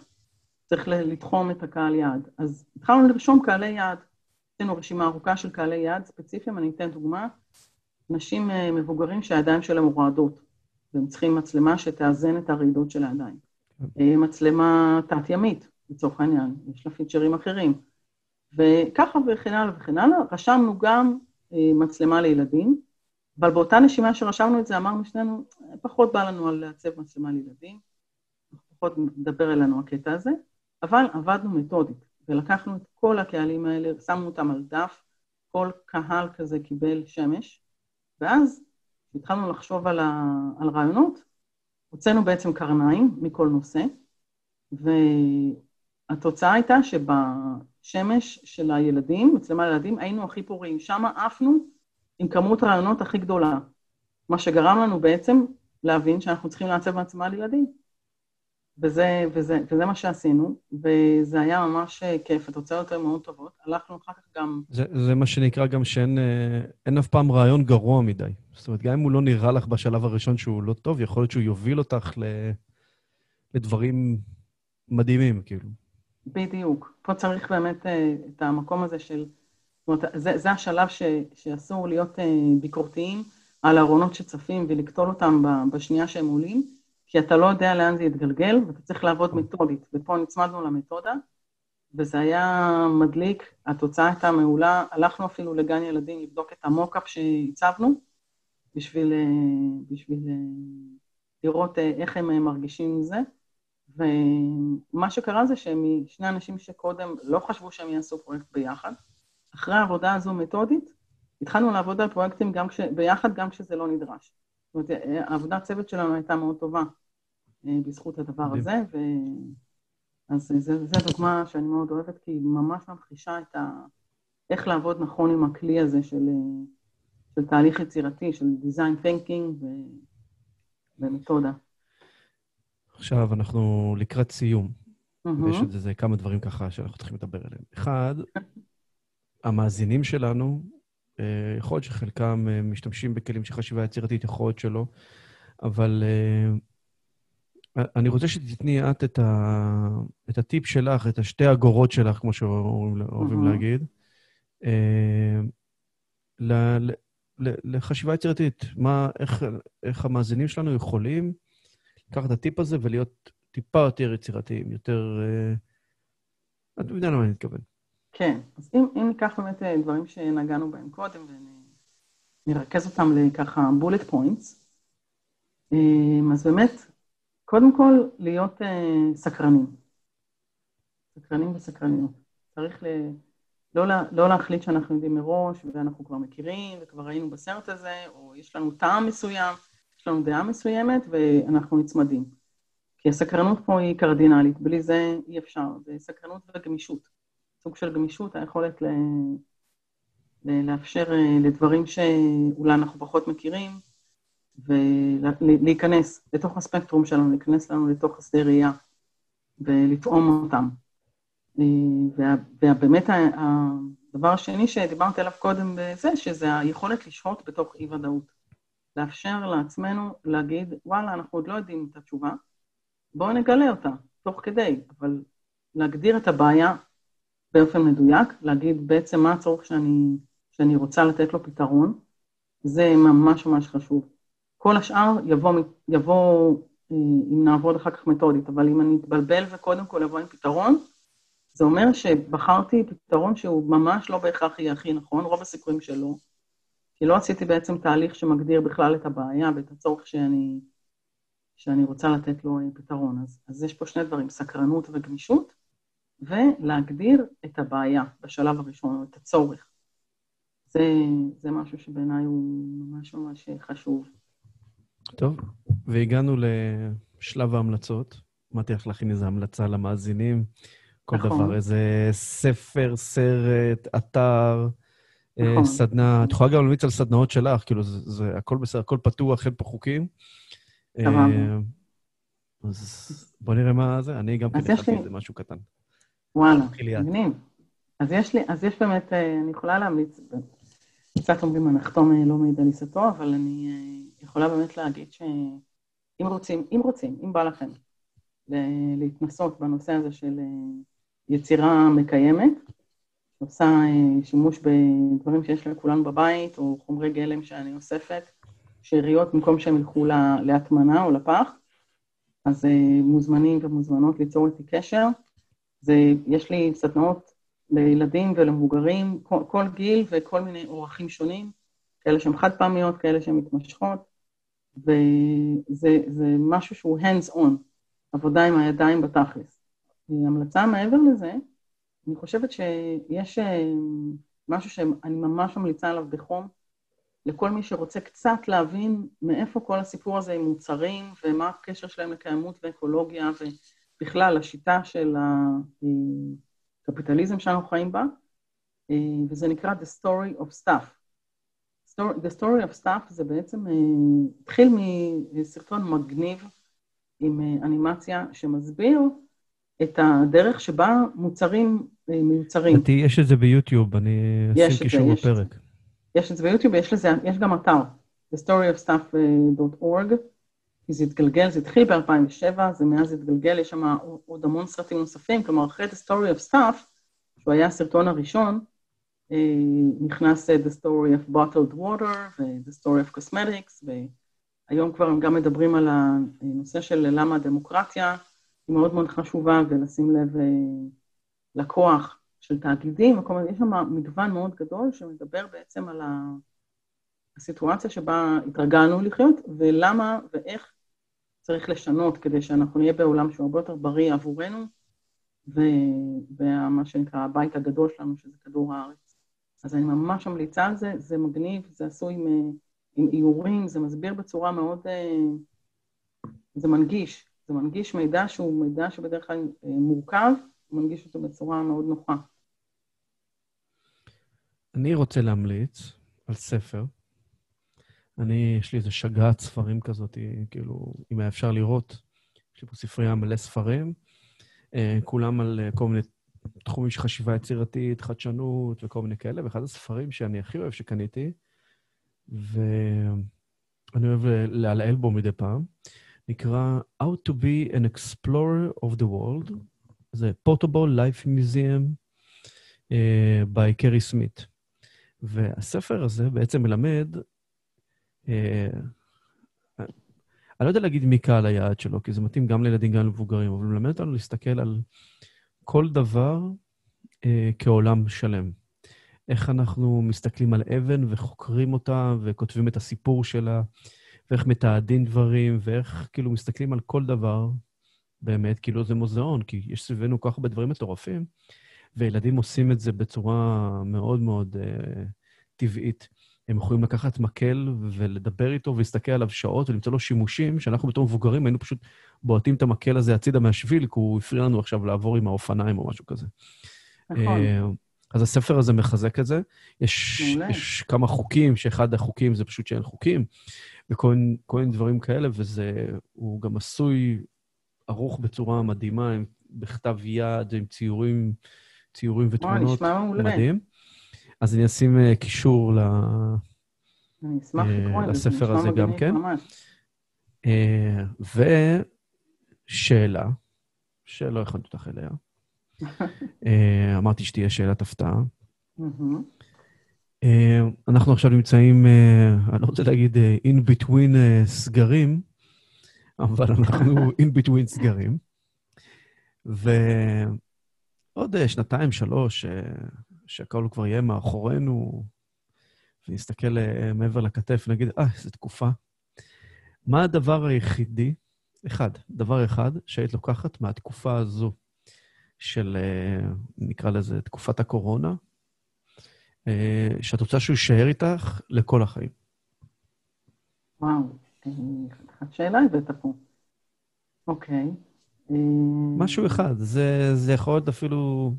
צריך לתחום את הקהל יעד. אז התחלנו לרשום קהלי יעד. עשינו רשימה ארוכה של קהלי יעד ספציפיים, אני אתן דוגמה. אנשים אה, מבוגרים שהידיים שלהם רועדות, והם צריכים מצלמה שתאזן את הרעידות של הידיים. כן. אה, מצלמה תת-ימית, לצורך העניין, יש לה פיצ'רים אחרים. וככה וכן הלאה וכן הלאה, רשמנו גם אה, מצלמה לילדים, אבל באותה נשימה שרשמנו את זה, אמרנו שנינו, פחות בא לנו על לעצב מצלמה לילדים, פחות מדבר אלינו הקטע הזה, אבל עבדנו מתודית, ולקחנו את כל הקהלים האלה, שמנו אותם על דף, כל קהל כזה קיבל שמש, ואז התחלנו לחשוב על, ה, על רעיונות, הוצאנו בעצם קרניים מכל נושא, והתוצאה הייתה שבשמש של הילדים, מצלמה לילדים, היינו הכי פוריים. שם עפנו עם כמות רעיונות הכי גדולה, מה שגרם לנו בעצם להבין שאנחנו צריכים לעצב מצלמה לילדים. וזה, וזה, וזה מה שעשינו, וזה היה ממש כיף, התוצאות היו מאוד טובות. הלכנו אחר כך גם... זה, זה מה שנקרא גם שאין אה, אף פעם רעיון גרוע מדי. זאת אומרת, גם אם הוא לא נראה לך בשלב הראשון שהוא לא טוב, יכול להיות שהוא יוביל אותך ל, לדברים מדהימים, כאילו. בדיוק. פה צריך באמת אה, את המקום הזה של... זאת אומרת, זה, זה השלב ש, שאסור להיות אה, ביקורתיים על ארונות שצפים ולקטול אותם בשנייה שהם עולים. כי אתה לא יודע לאן זה יתגלגל, ואתה צריך לעבוד מתודית. ופה נצמדנו למתודה, וזה היה מדליק, התוצאה הייתה מעולה. הלכנו אפילו לגן ילדים לבדוק את המוקאפ שהצבנו, בשביל, אה, בשביל לראות איך הם מרגישים עם זה. ומה שקרה זה שמשני אנשים שקודם לא חשבו שהם יעשו פרויקט ביחד, אחרי העבודה הזו מתודית, התחלנו לעבוד על פרויקטים גם כש, ביחד, גם כשזה לא נדרש. זאת אומרת, העבודת צוות שלנו הייתה מאוד טובה אה, בזכות הדבר הזה, ו... אז זו דוגמה שאני מאוד אוהבת, כי היא ממש ממחישה את ה... איך לעבוד נכון עם הכלי הזה של, אה, של תהליך יצירתי, של design thinking ו... ומתודה. עכשיו אנחנו לקראת סיום. Mm-hmm. ויש עוד איזה כמה דברים ככה שאנחנו צריכים לדבר עליהם. אחד, המאזינים שלנו אה, יכול להיות שחלקם אה, משתמשים בכלים של חשיבה יצירתית, יכול להיות שלא, אבל אה, אני רוצה שתתני את את, ה, את הטיפ שלך, את השתי אגורות שלך, כמו שאוהבים mm-hmm. להגיד, ל, ל, לחשיבה יצירתית. מה, איך, איך המאזינים שלנו יכולים לקחת את הטיפ הזה ולהיות טיפה יותר יצירתיים, יותר... אתה יודע למה אני מתכוון. כן, אז אם, אם ניקח באמת אה, דברים שנגענו בהם קודם ונרכז אותם לככה בולט פוינטס, אה, אז באמת, קודם כל להיות אה, סקרנים. סקרנים וסקרניות. צריך ל... לא, לה, לא להחליט שאנחנו יודעים מראש ואנחנו כבר מכירים וכבר היינו בסרט הזה, או יש לנו טעם מסוים, לנו דעה מסוימת ואנחנו נצמדים. כי הסקרנות פה היא קרדינלית, בלי זה אי אפשר, זה סקרנות וגמישות. סוג של גמישות, היכולת ל... לאפשר אה, לדברים שאולי אנחנו פחות מכירים, ולהיכנס לתוך הספקטרום שלנו, להיכנס לנו לתוך השדה ראייה ולטעום אותם. אה, ובאמת הדבר השני שדיברתי עליו קודם בזה, שזה היכולת לשהות בתוך אי-ודאות. לאפשר לעצמנו להגיד, וואלה, אנחנו עוד לא יודעים את התשובה, בואו נגלה אותה, תוך כדי, אבל להגדיר את הבעיה באופן מדויק, להגיד בעצם מה הצורך שאני, שאני רוצה לתת לו פתרון, זה ממש ממש חשוב. כל השאר יבוא, יבוא אה, אם נעבוד אחר כך מתודית, אבל אם אני אתבלבל וקודם כל אבוא עם פתרון, זה אומר שבחרתי פתרון שהוא ממש לא בהכרח יהיה הכי נכון, רוב הסיכויים שלא, כי לא עשיתי בעצם תהליך שמגדיר בכלל את הבעיה ואת הצורך שאני, שאני רוצה לתת לו אה, פתרון. אז, אז יש פה שני דברים, סקרנות וגמישות, ולהגדיר את הבעיה בשלב הראשון, או את הצורך. זה, זה משהו שבעיניי הוא ממש ממש חשוב. טוב, והגענו לשלב ההמלצות. אמרתי לך להכין איזו המלצה למאזינים, כל נכון. דבר, איזה ספר, סרט, אתר, אה, נכון. סדנה. את יכולה גם להמליץ על סדנאות שלך, כאילו, זה, זה הכל בסדר, הכל פתוח, אין פה חוקים. אה, אז בוא נראה מה זה. אני גם כן הכנתי איזה משהו קטן. וואלה, מגניב. אז יש לי, אז יש באמת, אה, אני יכולה להמליץ, קצת אומרים הנחתום אה, לא מעיד על עיסתו, אבל אני אה, יכולה באמת להגיד שאם רוצים, אם רוצים, אם בא לכם להתנסות בנושא הזה של יצירה מקיימת, עושה שימוש בדברים שיש לכולנו בבית, או חומרי גלם שאני אוספת, שאריות במקום שהם ילכו להטמנה או לפח, אז מוזמנים ומוזמנות ליצור איתי קשר. זה, יש לי סדנאות לילדים ולמבוגרים, כל, כל גיל וכל מיני אורחים שונים, כאלה שהן חד פעמיות, כאלה שהן מתמשכות, וזה משהו שהוא hands on, עבודה עם הידיים בתכלס. המלצה מעבר לזה, אני חושבת שיש אה, משהו שאני ממש ממליצה עליו בחום, לכל מי שרוצה קצת להבין מאיפה כל הסיפור הזה עם מוצרים, ומה הקשר שלהם לקיימות ואקולוגיה, ו... בכלל השיטה של הקפיטליזם שאנחנו חיים בה, וזה נקרא The Story of Stuff. The Story of Stuff זה בעצם התחיל מסרטון מגניב עם אנימציה שמסביר את הדרך שבה מוצרים מיוצרים. לדעתי יש את זה ביוטיוב, אני אשים קישור בפרק. יש את זה ביוטיוב ויש לזה, יש גם אתר, thestoryofstuff.org, כי זה התגלגל, זה התחיל ב-2007, זה מאז התגלגל, יש שם עוד המון סרטים נוספים, כלומר, אחרי The Story of Stuff, שהוא היה הסרטון הראשון, נכנס The Story of Bottled Water ו-The Story of Cosmetics, והיום כבר הם גם מדברים על הנושא של למה הדמוקרטיה מאוד מאוד חשובה, ולשים לב לכוח של תאגידים, וכל מיני, יש שם מגוון מאוד גדול שמדבר בעצם על הסיטואציה שבה התרגלנו לחיות, ולמה ואיך צריך לשנות כדי שאנחנו נהיה בעולם שהוא הרבה יותר בריא עבורנו, ומה שנקרא הבית הגדול שלנו, שזה כדור הארץ. אז אני ממש ממליצה על זה, זה מגניב, זה עשוי עם, עם איורים, זה מסביר בצורה מאוד... זה מנגיש, זה מנגיש מידע שהוא מידע שבדרך כלל מורכב, הוא מנגיש אותו בצורה מאוד נוחה. אני רוצה להמליץ על ספר. אני, יש לי איזה שגעת ספרים כזאת, כאילו, אם היה אפשר לראות, יש לי פה ספרייה מלא ספרים, אה, כולם על אה, כל מיני תחומים של חשיבה יצירתית, חדשנות וכל מיני כאלה, ואחד הספרים שאני הכי אוהב שקניתי, ואני אוהב לעלעל בו מדי פעם, נקרא How to be an explorer of the world, זה Portable Life Museum uh, by קרי סמית. והספר הזה בעצם מלמד, uh, אני לא יודע להגיד מי קהל היעד שלו, כי זה מתאים גם לילדים, גם למבוגרים, אבל מלמד אותנו להסתכל על כל דבר uh, כעולם שלם. איך אנחנו מסתכלים על אבן וחוקרים אותה וכותבים את הסיפור שלה, ואיך מתעדים דברים, ואיך כאילו מסתכלים על כל דבר באמת, כאילו זה מוזיאון, כי יש סביבנו כל כך הרבה דברים מטורפים, וילדים עושים את זה בצורה מאוד מאוד uh, טבעית. הם יכולים לקחת מקל ולדבר איתו ולהסתכל עליו שעות ולמצוא לו שימושים, שאנחנו בתור מבוגרים היינו פשוט בועטים את המקל הזה הצידה מהשביל, כי הוא הפריע לנו עכשיו לעבור עם האופניים או משהו כזה. נכון. אז הספר הזה מחזק את זה. יש, יש כמה חוקים, שאחד החוקים זה פשוט שאין חוקים, וכל מיני דברים כאלה, וזה, הוא גם עשוי ערוך בצורה מדהימה, עם, בכתב יד, עם ציורים, ציורים ותמונות. נשמע מעולה. מדהים. אז אני אשים uh, קישור ל... אני אשמח לקרוא את זה, לספר הזה גם כן. Uh, ושאלה, שלא הכנתי אותך אליה. uh, *laughs* אמרתי שתהיה שאלת הפתעה. uh, אנחנו עכשיו נמצאים, uh, אני לא רוצה להגיד uh, in between סגרים, אבל אנחנו *laughs* in between סגרים. ועוד שנתיים, שלוש, שהכל כבר יהיה מאחורינו, ונסתכל מעבר לכתף ונגיד, אה, איזו תקופה. מה הדבר היחידי, אחד, דבר אחד, שהיית לוקחת מהתקופה הזו של, נקרא לזה, תקופת הקורונה, שאת רוצה שהוא יישאר איתך לכל החיים? וואו. חתיכת שאלה הבאת פה. אוקיי. משהו אחד, זה, זה יכול להיות אפילו...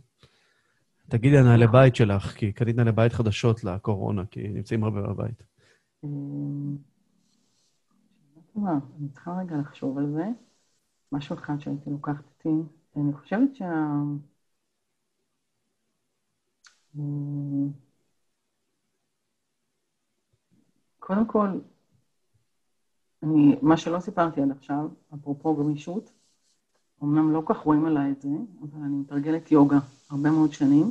תגידי נעלי בית שלך, כי קנית נעלי בית חדשות לקורונה, כי נמצאים הרבה בבית. אני צריכה רגע לחשוב על זה. משהו אחד שהייתי לוקחת איתי. אני חושבת שה... קודם כל, אני, מה שלא סיפרתי עד עכשיו, אפרופו גמישות, אמנם לא כך רואים עליי את זה, אבל אני מתרגלת יוגה הרבה מאוד שנים,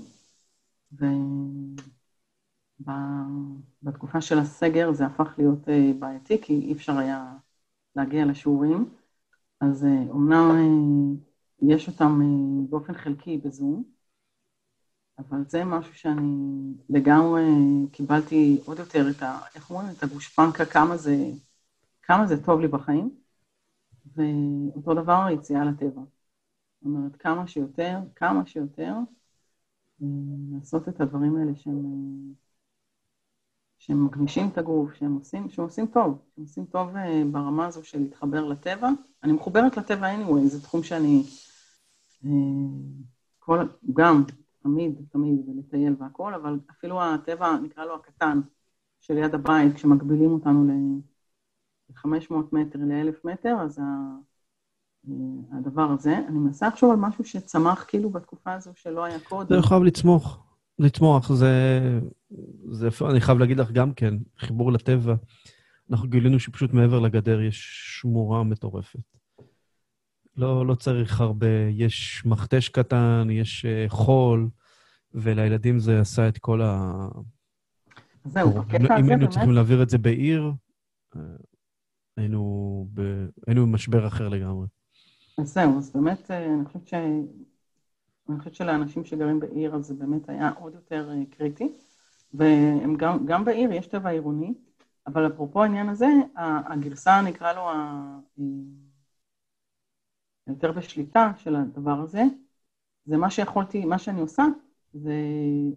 ובתקופה של הסגר זה הפך להיות אה, בעייתי, כי אי אפשר היה להגיע לשיעורים, אז אומנם אה, יש אותם אה, באופן חלקי בזום, אבל זה משהו שאני לגמרי קיבלתי עוד יותר את ה... איך אומרים? את הגושפנקה, כמה זה... כמה זה טוב לי בחיים, ואותו דבר היציאה לטבע. זאת אומרת, כמה שיותר, כמה שיותר, אה, לעשות את הדברים האלה שהם, אה, שהם מגמישים את הגוף, שהם עושים, שהם עושים טוב, שהם עושים טוב אה, ברמה הזו של להתחבר לטבע. אני מחוברת לטבע anyway, זה תחום שאני כל, גם, תמיד, תמיד, ולטייל והכול, אבל אפילו הטבע, נקרא לו הקטן, שליד הבית, כשמגבילים אותנו ל-500 מטר, ל-1,000 מטר, אז הדבר הזה, אני מנסה לחשוב על משהו שצמח כאילו בתקופה הזו שלא היה קודם. זה חייב לצמוח. לצמוח, זה, זה... אני חייב להגיד לך גם כן, חיבור לטבע. אנחנו גילינו שפשוט מעבר לגדר יש שמורה מטורפת. לא, לא צריך הרבה, יש מכתש קטן, יש uh, חול, ולילדים זה עשה את כל ה... זהו, בקטע הזה באמת... אם היינו צריכים להעביר את זה בעיר, אה, היינו, ב... היינו במשבר אחר לגמרי. אז זהו, אז באמת, אה, אני חושבת ש... אני חושבת שלאנשים שגרים בעיר, אז זה באמת היה עוד יותר קריטי. והם גם, גם בעיר יש טבע עירוני, אבל אפרופו העניין הזה, הגרסה, נקרא לו, היותר בשליטה של הדבר הזה, זה מה שיכולתי, מה שאני עושה, זה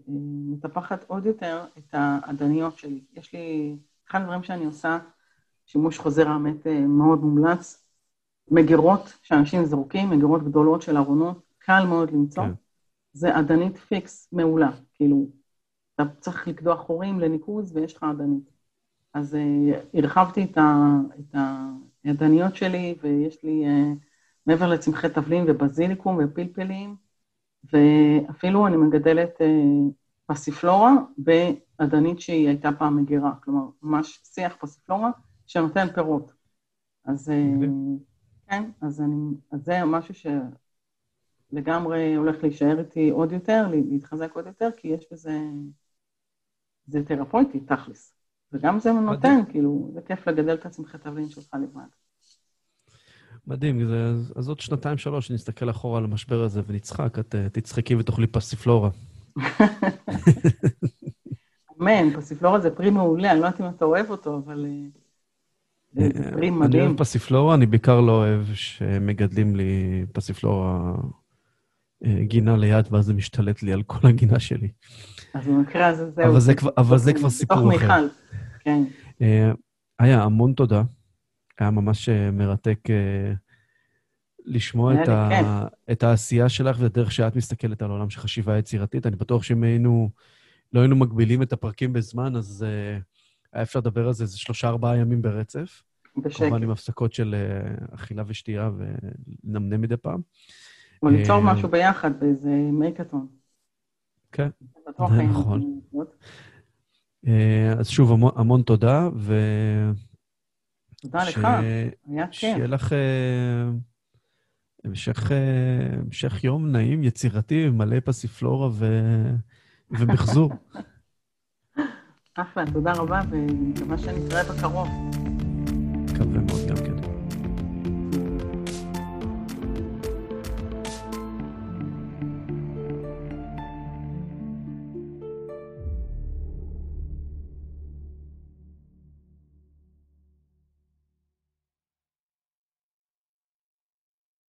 אה, מטפחת עוד יותר את העדניות שלי. יש לי, אחד הדברים שאני עושה, שימוש חוזר האמת אה, מאוד מומלץ, מגירות שאנשים זורקים, מגירות גדולות של ארונות, קל מאוד למצוא. כן. זה עדנית פיקס מעולה, כאילו, אתה צריך לקדוח חורים לניקוז ויש לך עדנית. אז uh, הרחבתי את, ה, את העדניות שלי, ויש לי, uh, מעבר לצמחי תבלין ובזיליקום ופלפלים, ואפילו אני מגדלת uh, פסיפלורה בעדנית שהיא הייתה פעם מגירה, כלומר, ממש שיח פסיפלורה שנותן פירות. אז uh, כן, אז, אני, אז זה משהו שלגמרי הולך להישאר איתי עוד יותר, להתחזק עוד יותר, כי יש בזה, זה תרפויטי, תכלס. וגם זה נותן, כאילו, זה כיף לגדל את הצמחי תבלין שלך לבד. מדהים, זה, אז עוד שנתיים-שלוש נסתכל אחורה על המשבר הזה ונצחק, את uh, תצחקי ותאכלי פסיפלורה. אמן, פסיפלורה זה פרי מעולה, אני לא יודעת אם אתה אוהב אותו, אבל אה, זה פרי מדהים. אני אוהב פסיפלורה, אני בעיקר לא אוהב שמגדלים לי פסיפלורה אה, גינה ליד, ואז זה משתלט לי על כל הגינה שלי. אז במקרה הזה זהו. אבל זה כבר, אבל זה כבר סיפור אחר. בתוך מיכל, כן. היה המון תודה. היה ממש אה, מרתק אה, לשמוע את, ה... את העשייה שלך ואת הדרך שאת מסתכלת על העולם של חשיבה יצירתית. אני בטוח שאם היינו, לא היינו מגבילים את הפרקים בזמן, אז uh, היה אפשר לדבר על זה איזה שלושה-ארבעה ימים ברצף. בשקט. כמובן עם הפסקות של uh, אכילה ושתייה ונמנם מדי פעם. או ליצור משהו ביחד באיזה מייקאטון. כן, נכון. אז שוב, המון, המון תודה, ו... תודה לך, היה כיף. שיהיה לך אה, המשך, אה, המשך יום נעים, יצירתי, מלא פסיפלורה ו... ומחזור. *laughs* אחלה, תודה רבה, ומקווה שנתראה בקרוב.